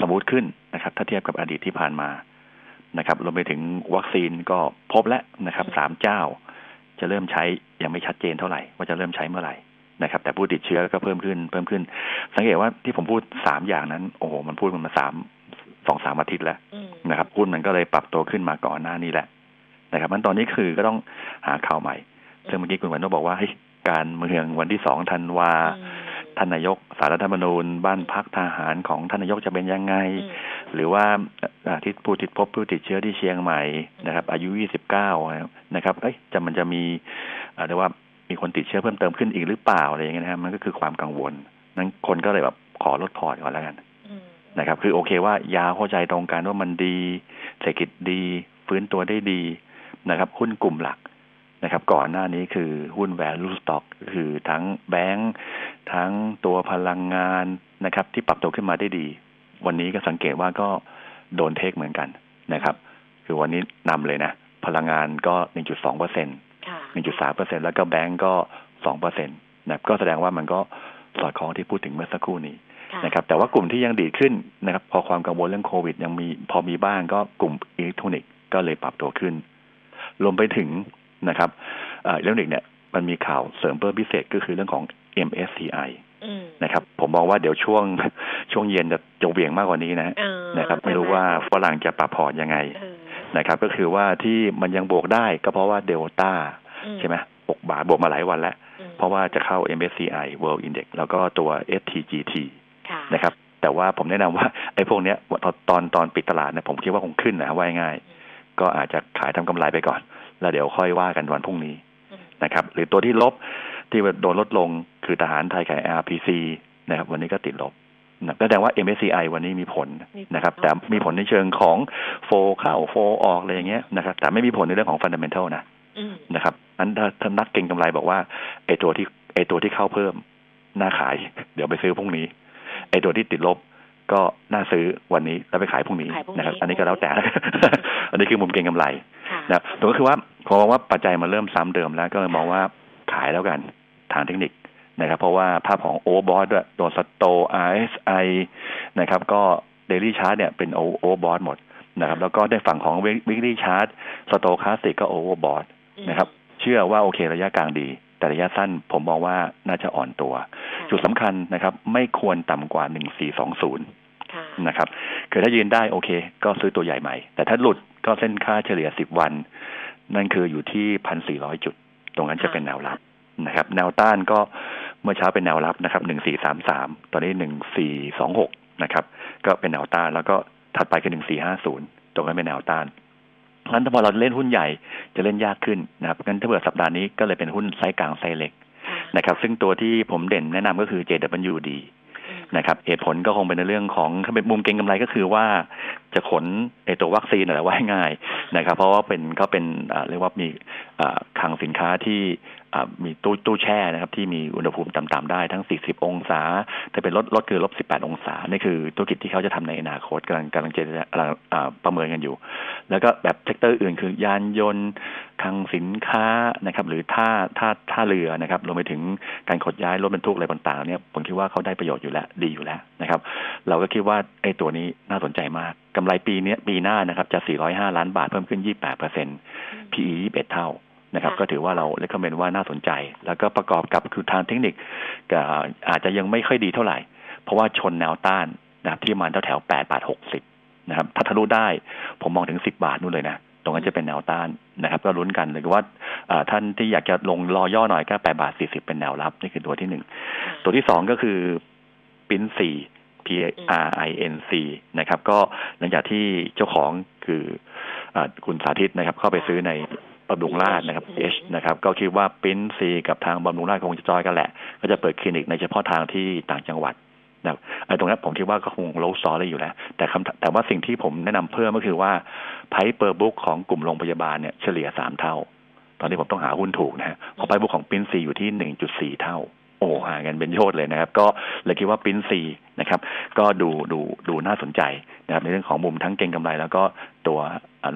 สมูทขึ้นนะครับ ถ้าเทียบกับอดีตที่ผ่านมานะครับรวมไปถึงวัคซีนก็พบแล้วนะครับสามเจ้า จะเริ่มใช้ยังไม่ชัดเจนเท่าไหร่ ว่าจะเริ่มใช้เมื่อไหร่นะครับ แต่ผู้ติดเชื้อก็เพิ่มขึ้น เพิ่มขึ้น สังเกตว่าที่ผมพูดสามอย่างนั้น โอ้โหมันพูดมันมาสามสองสามอาทิตย์แล้วนะครับหุ้นมันก็เลยปรับตัวขึ้นมาก่อนหน้านี้แหละนะครับมันตอนนี้คือก็ต้องหาข่าวใหม่ ซึ่งเมื่อกี้คุณวันโนบอกว่าเฮ้ยการเมืองวันที่สองธันวาอืมท่านนายกสารรัฐธรรมนูญ บ้านพักทหารของท่านนายกจะเป็นยังไงอืมหรือว่าอ่าที่ผู้ติดพบผู้ติดเชื้อที่เชียงใหม่นะครับ อายุ 29 นะครับเอ้ยจะมันจะมีอ่าเรียกว่ามีคนติดเชื้อเพิ่มเติมขึ้นอีกหรือเปล่าอะไรอย่างเงี้ยนะครับมันก็คือความกังวล นั้นคนก็เลยแบบขอลดพอร์ตก่อนแล้วกันอืมนะครับ คือโอเคว่ายาเข้าใจตรงกันว่ามันดีเศรษฐกิจดีฟื้นตัวได้ดีนะครับหุ้นกลุ่มหลัก นะครับ ก่อนหน้านี้คือหุ้น value stock ก็คือทั้งแบงก์ทั้งตัวพลังงานนะครับ ที่ปรับตัวขึ้นมาได้ดี วันนี้ก็สังเกตว่าก็โดน take เหมือนกันนะครับ คือวันนี้นำเลยนะ พลังงานก็ 1.2เปอร์เซ็นต์ค่ะ1.3เปอร์เซ็นแล้วก็แบงก์ก็2เปอร์เซ็นต์นะครับก็แสดงว่ามันก็สอดคล้องที่พูดถึงเมื่อสักครู่นี้ค่ะนะครับแต่ว่ากลุ่มที่ยังดีดขึ้นนะครับ พอความกังวลเรื่องโควิด ยังมีพอมีบ้างก็กลุ่มอิเล็กทรอนิกส์ก็เลยปรับตัวขึ้นรวมไปถึง นะครับเอ่ออิเล็กทรอนิกส์เนี่ยมันมีข่าวเสริมเพิ่มพิเศษก็คือเรื่องของ MSCI อืมนะครับ ผมมองว่าเดี๋ยวช่วงช่วงเย็นจะจะเหวี่ยงมากกว่านี้นะเออนะครับ ไม่รู้ว่าฝรั่งจะปรับพอร์ตยังไงเออนะครับ ก็คือว่าที่มันยังบวกได้ก็เพราะว่าเดลต้าอืใช่ไหมบวกบาทบวกมาหลายวันแล้วอืมเพราะว่าจะเข้า MSCI World Index แล้วก็ตัว STGT ค่ะนะครับ แต่ว่าผมแนะนำว่าไอ้พวกเนี้ยตอนตอนตอนปิดตลาดเนี่ยผมคิดว่าคงขึ้นนะว่าง่ายๆก็อาจจะขายทำกำไรไปก่อน แล้วเดี๋ยวค่อยว่ากันวันพรุ่งนี้อืมนะครับ หรือตัวที่ลบที่โดนลดลงคือทหารไทยขาย RPC นะครับ วันนี้ก็ติดลบนะแสดงว่า MSCI วันนี้มีผลนะครับ แต่มีผลในเชิงของโฟเข้าโฟออกอะไรอย่างเงี้ยนะครับ แต่ไม่มีผลในเรื่องของฟันเดเมนทัลนะอืมนะครับอันถ้าถ้านักเก็งกำไรบอกว่าไอ้ตัวที่ไอ้ตัวที่เข้าเพิ่มน่าขาย เดี๋ยวไปซื้อพรุ่งนี้ไอ้ตัวที่ติดลบก็น่าซื้อวันนี้แล้วไปขายพรุ่งนี้ขายพรุ่งนี้นะครับ อันนี้ก็แล้วแต่ อันนี้คือมุมเก็งกำไรค่ะนะครับแต่ก็คือว่า พอมองว่าปัจจัยมันเริ่มซ้ำเดิมแล้วก็เลยมองว่าขายแล้วกันทางเทคนิคนะครับ เพราะว่าภาพของโอเวอร์บอทด้วยโดนสโต RSI นะครับ ก็ daily chart เนี่ยเป็น overbought หมดนะครับ แล้วก็ในฝั่งของ weekly chart stochastic ก็ overbought นะครับ เชื่อว่าโอเคระยะกลางดี แต่ระยะสั้นผมมองว่าน่าจะอ่อนตัว จุดสำคัญนะครับ ไม่ควรต่ำกว่า1420ค่ะนะครับ คือถ้ายืนได้โอเค ก็ซื้อตัวใหญ่ใหม่ แต่ถ้าหลุดก็เส้นค่าเฉลี่ย10วัน นั่นคืออยู่ที่1,400จุด ตรงนั้นจะเป็นแนวรับนะครับ แนวต้านก็เมื่อเช้าเป็นแนวรับนะครับหนึ่งสี่สามสามตอนนี้หนึ่งสี่สองหกนะครับ ก็เป็นแนวต้านแล้วก็ถัดไปคือหนึ่งสี่ห้าศูนย์ตรงนั้นเป็นแนวต้านงั้นถ้าพอเราเล่นหุ้นใหญ่จะเล่นยากขึ้นนะครับงั้นถ้าเผื่อสัปดาห์นี้ก็เลยเป็นหุ้นไซส์กลางไซส์เล็กนะครับ ซึ่งตัวที่ผมเด่นแนะนำก็คือ JWD นะครับเหตุผลก็คงเป็นในเรื่องของถ้าเป็นมุมเก็งกำไรก็คือว่า จะขนไอตัววัคซีนอะไรไว้ง่ายนะครับ เพราะว่าเป็นก็เป็นเรียกว่ามีคลังสินค้าที่มีตู้ตู้แช่นะครับ ที่มีอุณหภูมิต่ำๆได้ทั้ง 40 องศาถ้าเป็นลดลดคือลบ 18 องศา นี่คือธุรกิจที่เขาจะทำในอนาคตกำลังกำลังจะกำลังประเมินกันอยู่ แล้วก็แบบ sector อื่นคือยานยนต์คลังสินค้านะครับ หรือท่าท่าท่าเรือนะครับรวมไปถึงการขนย้ายรถบรรทุกอะไรต่างๆเนี่ยผมคิดว่าเขาได้ประโยชน์อยู่แล้วดีอยู่แล้วนะครับ เราก็คิดว่าไอ้ตัวนี้น่าสนใจมาก กำไรปีนี้ปีหน้านะครับจะ 405 ล้านบาทเพิ่มขึ้น 28เปอร์เซ็นต์ PE 21 เท่านะครับก็ถือว่าเราเลคคอมเมนต์ว่าน่าสนใจ แล้วก็ประกอบกับคือทางเทคนิคอาจจะยังไม่ค่อยดีเท่าไหร่ เพราะว่าชนแนวต้านนะครับที่มันแถวแถวแปดบาทหกสิบนะครับถ้าทะลุได้ผมมองถึงสิบบาทนู่นเลยนะตรงนั้นจะเป็นแนวต้านนะครับ ก็ลุ้นกันหรือว่าท่านที่อยากจะลงรอย่อหน่อยก็แปดบาทสี่สิบเป็นแนวรับ นี่คือตัวที่หนึ่งตัวที่สองก็คือปิ้นสี่ P R I N C นะครับ ก็หลังจากที่เจ้าของคืออคุณสาธิตนะครับ เข้าไปซื้อในบำรุงราชนะครับเอชนะครับ ก็คิดว่าปิ้นซีกับทางบำรุงราชคงจะจอยกันแหละ ก็จะเปิดคลินิกในเฉพาะทางที่ต่างจังหวัดนะไอ้ตรงนี้ผมคิดว่าก็คงโลซอเลยอยู่แล้ว แต่คำแต่ว่าสิ่งที่ผมแนะนำเพิ่มก็คือว่าไพเปอร์บุ๊กของกลุ่มโรงพยาบาลเนี่ยเฉลี่ยสามเท่า ตอนนี้ผมต้องหาหุ้นถูกนะฮะพองไพบุ๊กของปิ้นซีอยู่ที่หนึ่งจุดสี่เท่า โอ้ห่างกันเป็นโยชน์เลยนะครับ ก็เลยคิดว่าปิ้นซีนะครับ ก็ดูดูดูน่าสนใจนะครับ ในเรื่องของมุมทั้งเก่งกำไรแล้วก็ตัว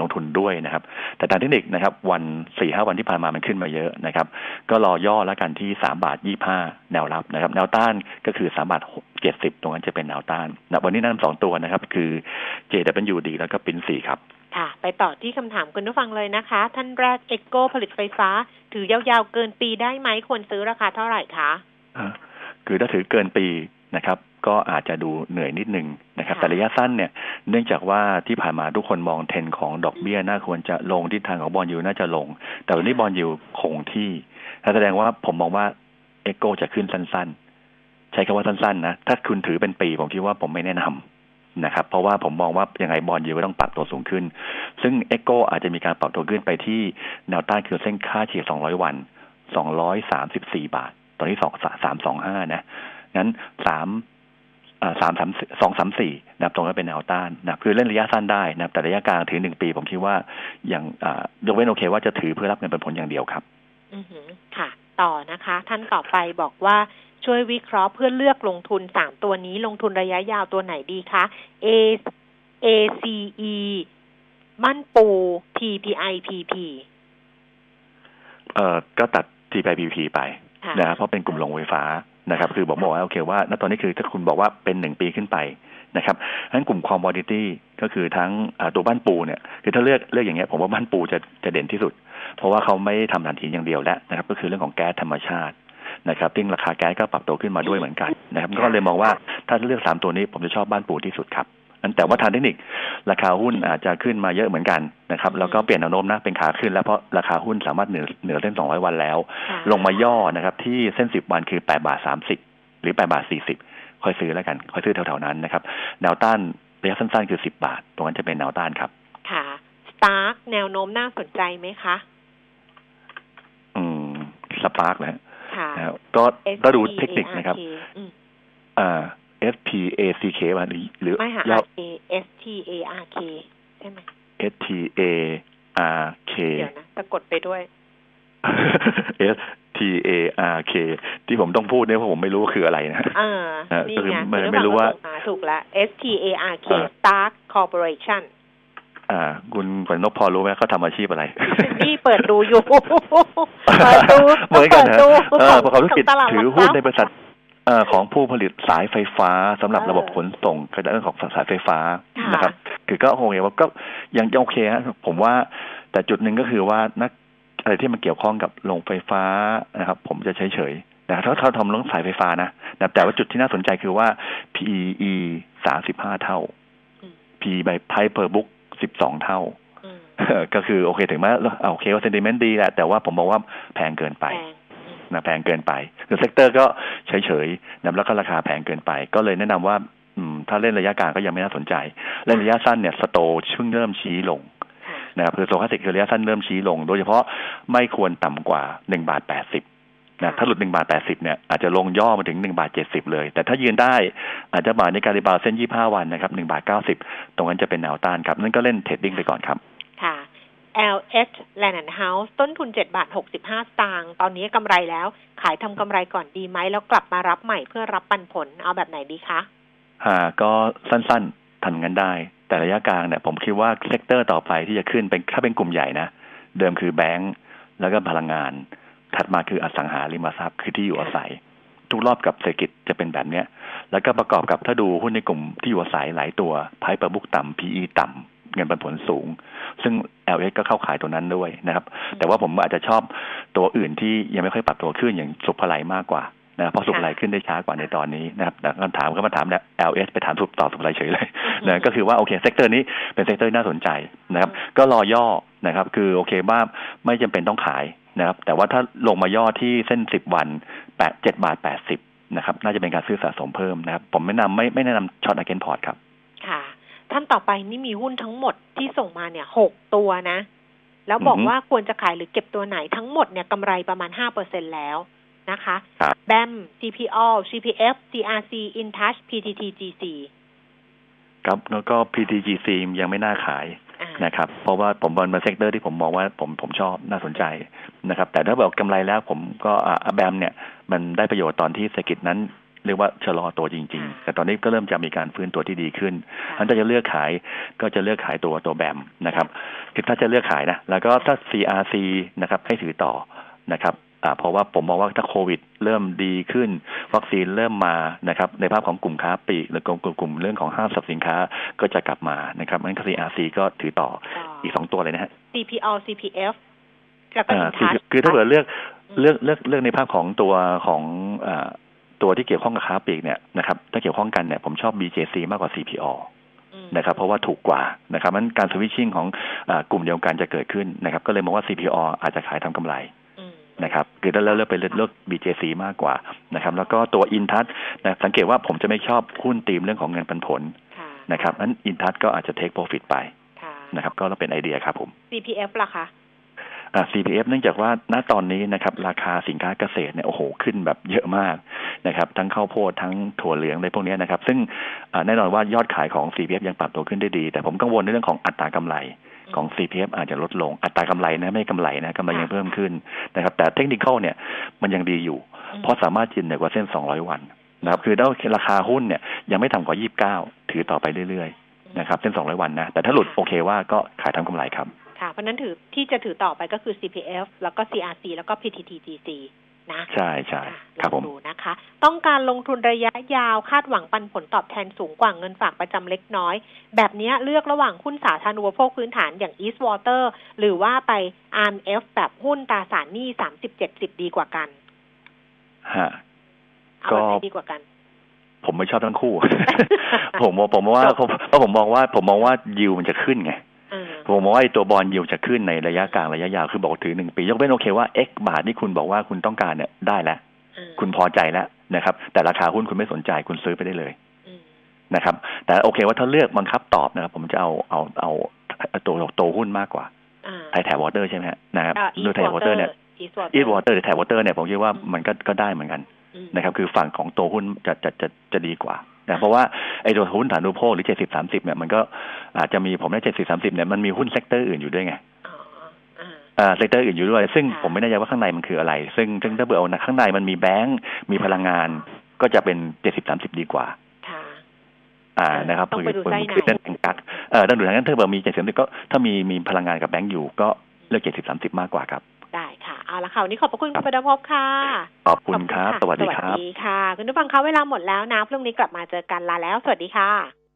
ลงทุนด้วยนะครับ แต่ทางเทคนิคนะครับ วันสี่ห้าวันที่ผ่านมามันขึ้นมาเยอะนะครับ ก็รอย่อแล้วกันที่สามบาทยี่ห้าแนวรับนะครับ แนวต้านก็คือสามบาทเจ็ดสิบตรงนั้นจะเป็นแนวต้านนะวันนี้นั่นสองตัวนะครับ คือ JWD แล้วก็ปินสี่ครับค่ะ ไปต่อที่คำถามคุณผู้ฟังเลยนะคะ ท่านแรก EGCO ผลิตไฟฟ้า ถือยาวๆเกินปีได้ไหมควรซื้อราคาเท่าไหร่คะ คือถ้าถือเกินปีนะครับ ก็อาจจะดูเหนื่อยนิดนึงนะครับ แต่ระยะสั้นเนี่ย เนื่องจากว่าที่ผ่านมาทุกคนมองเทรนของดอกเบี้ยน่าควรจะลงทิศทางของ bond yield น่าจะลง แต่วันนี้ bond yield คงที่แสดงว่าผมมองว่า EGCO จะขึ้นสั้น ๆ ใช้คำว่าสั้นๆนะ ถ้าคุณถือเป็นปีผมคิดว่าผมไม่แนะนำนะครับ เพราะว่าผมมองว่ายังไงบอลยูก็ต้องปรับตัวสูงขึ้น ซึ่งเอ็กโกอาจจะมีการปรับตัวขึ้นไปที่แนวต้านคือเส้นค่าเฉลี่ย200 วัน 234 บาท ตอนนี้2 3 2 5นะงั้นสามสามสามสองสามสี่นะตรงนั้นเป็นแนวต้านนะคือเล่นระยะสั้นได้นะแต่ระยะกลางถือหนึ่งปี ผมคิดว่าอย่างยกเว้นโอเคว่าจะถือเพื่อรับเงินเป็นผลอย่างเดียวครับ อือค่ะ ต่อนะคะ ท่านต่อไปบอกว่าช่วยวิเคราะห์เพื่อเลือกลงทุนสามตัวนี้ลงทุนระยะยาวตัวไหนดีคะ A A C E มั่นปู T P I P P เอ่อก็ตัด T P I P P ไป นะเพราะเป็นกลุ่มลงไฟฟ้านะครับ คือบอกบอกว่าโอเคว่าณตอนนี้คือถ้าคุณบอกว่าเป็นหนึ่งปีขึ้นไปนะครับทั้นกลุ่มคอมมอดิตี้ก็คือทั้งตัวบ้านปูเนี่ยคือถ้าเลือกเลือกอย่างเงี้ยผมว่าบ้านปูจะจะเด่นที่สุด เพราะว่าเขาไม่ทำฐานหินอย่างเดียวแล้วนะครับ ก็คือเรื่องของแก๊สธรรมชาตินะครับซึ่งราคาแก๊สก็ปรับตัวขึ้นมาด้วยเหมือนกันนะครับ ก็เลยมองว่าถ้าเลือกสามตัวนี้ผมจะชอบบ้านปูที่สุดครับ แต่ว่าทางเทคนิคราคาหุ้นอาจจะขึ้นมาเยอะเหมือนกันนะครับแล้วก็เปลี่ยนแนวโน้มนะเป็นขาขึ้นแล้วเพราะราคาหุ้นสามารถเหนือเหนือเส้นสองร้อยวันแล้ว ลงมาย่อนะครับที่เส้นสิบวันคือแปดบาทสามสิบหรือแปดบาทสี่สิบค่อยซื้อแล้วกัน ค่อยซื้อแถวๆนั้นนะครับแนวต้านระยะสั้นๆคือสิบบาท ตรงนั้นจะเป็นแนวต้านครับ ค่ะสตาร์กแนวโน้มน่าสนใจไหมคะ อืมสปาร์กนะค่ะก็ก็ดูเทคนิคนะครับอ่า S P A C K มาหรือไม่ค่ะ R K S T A R K ใช่ไหม S T A R K เดี๋ยวนะสะกดไปด้วย S T A R K ที่ผมต้องพูดเนี่ยเพราะผมไม่รู้คืออะไรนะอ่านี่ไงไม่ไม่รู้ว่า ถูกแล้ว S T A R K Stark Corporation อ่า คุณขวัญนกพอรู้ไหมเขาทำอาชีพอะไรนี่เปิดดูอยู่ เปิดดูเหมือนกันนะเออประกอบธุรกิจถือหุ้นในบริษัท ของผู้ผลิตสายไฟฟ้าสำหรับระบบขนส่งก็เรื่องของสายไฟฟ้านะครับ คือก็คงเห็นว่าก็ยังโอเคฮะผมว่าแต่จุดหนึ่งก็คือว่านักอะไรที่มันเกี่ยวข้องกับโรงไฟฟ้านะครับ ผมจะเฉยเฉยนะถ้าเขาทำเรื่องสายไฟฟ้านะแต่ว่าจุดที่น่าสนใจคือว่า PE สามสิบห้าเท่า PE by price per book สิบสองเท่าก็คือโอเคถึงแม้โอเคว่า sentiment ดีแหละแต่ว่าผมบอกว่าแพงเกินไป นะแพงเกินไปคือ sector ก็เฉยๆนะแล้วก็ราคาแพงเกินไป ก็เลยแนะนำว่าอืมถ้าเล่นระยะกลางก็ยังไม่น่าสนใจ เล่นระยะสั้นเนี่ย sto เพิ่งเริ่มชี้ลงค่ะนะครับคือ stochastic คือระยะสั้นเริ่มชี้ลง โดยเฉพาะไม่ควรต่ำกว่าหนึ่งบาทแปดสิบนะถ้าหลุดหนึ่งบาทแปดสิบเนี่ยอาจจะลงย่อมาถึงหนึ่งบาทเจ็ดสิบเลย แต่ถ้ายืนได้อาจจะมาในการ rebound เส้นยี่ห้าวันนะครับหนึ่งบาทเก้าสิบตรงนั้นจะเป็นแนวต้านครับนั่นก็เล่น trading ไปก่อนครับ ค่ะ LH Land and House ต้นทุน 7 บาท 65 สตางค์ ตอนนี้กำไรแล้ว ขายทำกำไรก่อนดีไหม แล้วกลับมารับใหม่เพื่อรับปันผล เอาแบบไหนดีคะหาก็สั้นๆทำงั้นได้ แต่ระยะกลางเนี่ยผมคิดว่า sector ต่อไปที่จะขึ้นเป็นถ้าเป็นกลุ่มใหญ่นะ เดิมคือแบงก์แล้วก็พลังงาน ถัดมาคืออสังหาริมทรัพย์คือที่อยู่อาศัย ทุกรอบกับเศรษฐกิจจะเป็นแบบเนี้ย แล้วก็ประกอบกับถ้าดูหุ้นในกลุ่มที่อยู่อาศัยหลายตัว price per book ต่ำ PE ต่ำ เงินปันผลสูง ซึ่ง LH ก็เข้าข่ายตัวนั้นด้วยนะครับ แต่ว่าผมอาจจะชอบตัวอื่นที่ยังไม่ค่อยปรับตัวขึ้นอย่างศุภาลัยมากกว่านะเพราะศุภาลัยขึ้นได้ช้ากว่าในตอนนี้นะครับแต่คำถามก็มาถามแล้ว LS ไปถามศุภต่อศุภาลัยเฉยเลยนะก็คือว่าโอเค sector นี้เป็น sector ที่น่าสนใจนะครับ ก็รอย่อนะครับ คือโอเคว่าไม่จำเป็นต้องขายนะครับ แต่ว่าถ้าลงมาย่อที่เส้นสิบวันแปดเจ็ดบาทแปดสิบนะครับ น่าจะเป็นการซื้อสะสมเพิ่มนะครับ ผมแนะนำไม่ไม่แนะนำ short against port ครับ ค่ะ ท่านต่อไปนี่มีหุ้นทั้งหมดที่ส่งมาเนี่ยหกตัวนะ แล้วบอกอือฮึว่าควรจะขายหรือเก็บตัวไหนทั้งหมดเนี่ยกำไรประมาณ5%แล้วนะคะครับแบม CPO CPF CRC InTouch PTTGC ครับแล้วก็ PTTGC ยังไม่น่าขายอ่านะครับ เพราะว่าผมเป็น sector ที่ผมมองว่าผมผมชอบน่าสนใจนะครับ แต่ถ้าบอกกำไรแล้วผมก็อ่า BAM เนี่ย มันได้ประโยชน์ตอนที่เศรษฐกิจนั้น เรียกว่าชะลอตัวจริง ๆ แต่ตอนนี้ก็เริ่มจะมีการฟื้นตัวที่ดีขึ้นค่ะอันถ้าจะเลือกขายก็จะเลือกขายตัวตัว BAM นะครับคือถ้าจะเลือกขายนะ แล้วก็ถ้า CRC นะครับให้ถือต่อนะครับอ่าเพราะว่าผมมองว่าถ้าโควิด เริ่มดีขึ้น วัคซีนเริ่มมานะครับในภาพของกลุ่มค้าปลีกหรือกลุ่มกลุ่มกลุ่มเรื่องของห้างสรรพสินค้าก็จะกลับมานะครับงั้น CRC ก็ถือต่อต่ออีกสองตัวเลยนะฮะ CPO CPF แล้วก็อ่า InTouch คือถ้าเกิดเลือกเลือกเลือกเลือกในภาพของตัวของอ่า ตัวที่เกี่ยวข้องกับค้าปลีกเนี่ยนะครับถ้าเกี่ยวข้องกันเนี่ยผมชอบ BJC มากกว่า CPO อืมนะครับเพราะว่าถูกกว่านะครับมันการสวิตชิ่งของอากลุ่มเดียวกันจะเกิดขึ้นนะครับ ก็เลยมองว่า CPO อาจจะขายทำกำไรอืมนะครับคือถ้าเลือกเลือกไปเลือกเลือก BJC มากกว่านะครับ แล้วก็ตัวอินทัศนะสังเกตว่าผมจะไม่ชอบหุ้นตีมเรื่องของเงินปันผลค่ะนะครับนั้นอินทัศก็อาจจะเทคโปรฟิตไปค่ะนะครับ ก็เป็นไอเดียครับผม CPF ล่ะคะอ่า CPF เนื่องจากว่าณตอนนี้นะครับราคาสินค้าเกษตรเนี่ยโอ้โหขึ้นแบบเยอะมากนะครับทั้งข้าวโพดทั้งถั่วเหลืองอะไรพวกนี้นะครับ ซึ่งแน่นอนว่ายอดขายของ CPF ยังปรับตัวขึ้นได้ดี แต่ผมกังวลในเรื่องของอัตรากำไรของ CPF อาจจะลดลง อัตรากำไรนะไม่กำไรนะกำไรยังเพิ่มขึ้นนะครับ แต่เทคนิคเนี่ยมันยังดีอยู่ เพราะสามารถยืนเหนือกว่าเส้น 200 วันนะครับคือถ้าราคาหุ้นเนี่ยยังไม่ต่ำกว่า 29 ถือต่อไปเรื่อยๆนะครับเส้น 200 วันนะแต่ถ้าหลุดโอเคว่าก็ขายทำกำไรครับ ค่ะ เพราะฉะนั้นถือที่จะถือต่อไปก็คือ CPF แล้วก็ CRC แล้วก็ PTTGC นะใช่ใช่ค่ะครับลผองมดูนะคะ ต้องการลงทุนระยะยาวคาดหวังปันผลตอบแทนสูงกว่าเงินฝากประจำเล็กน้อย แบบเนี้ยเลือกระหว่างหุ้นสาธารณูปโภคพื้นฐานอย่าง East Water หรือว่าไป RMF แบบหุ้นตราสารหนี้สามสิบเจ็ดสิบดีกว่ากันฮะเอาแบบไหนดีกว่ากันผมไม่ชอบทั้งคู่ ผมมองผมว่าผมเพราะผมมองว่า ผมมองว่ายิวมันจะขึ้นไงเออ ผมมองว่าไอ้ตัวบอลยิวจะขึ้นในระยะกลางระยะยาวคือบอกถือหนึ่งปี ยกเว้นโอเคว่า X บาทที่คุณบอกว่าคุณต้องการเนี่ยได้แล้วเออคุณพอใจแล้วนะครับ แต่ราคาหุ้นคุณไม่สนใจคุณซื้อไปได้เลยอืมนะครับ แต่โอเคว่าถ้าเลือกบังคับตอบนะครับ ผมจะเอาเอาเอาเอาตัวตัวหุ้นมากกว่าอ่า Thai Tap Water ใช่ไหมฮะนะครับอ่าดู Thai Tap Water เนี่ย East Water East Water หรือ Tap Water เนี่ยผมคิดว่าอืมมันก็ก็ได้เหมือนกันอืมนะครับ คือฝั่งของตัวหุ้นจะจะจะจะดีกว่า นะเพราะว่าไอ้ตัวหุ้นสาธารณูปโภคหรือเจ็ดสิบสามสิบเนี่ยมันก็อาจจะมีผมได้เจ็ดสิบสามสิบเนี่ยมันมีหุ้น sector อื่นอยู่ด้วยไงอ๋ออ่าอ่า sector อื่นอยู่ด้วย ซึ่งค่ะผมไม่แน่ใจว่าข้างในมันคืออะไร ซึ่งซึ่งถ้าเผื่อเอานะข้างในมันมีแบงก์มีพลังงานก็จะเป็นเจ็ดสิบสามสิบดีกว่าค่ะอ่าเออนะครับต้องไปดูคือไส้ในคือเรื่องกักเออต้องดูทางนั้นถ้าเผื่อมีเจ็ดสิบก็ถ้ามีมีพลังงานกับแบงก์อยู่ก็เลือกเจ็ดสิบสามสิบมากกว่าครับได้ ค่ะ เอาละค่ะวันนี้ขอบพระคุณคุณปฐพภค่ะ ขอบคุณครับขอสวัสดีครับ สวัสดีค่ะ คุณผู้ฟังคะเวลาหมดแล้วนะพรุ่งนี้กลับมาเจอกันลาแล้ว สวัสดีค่ะ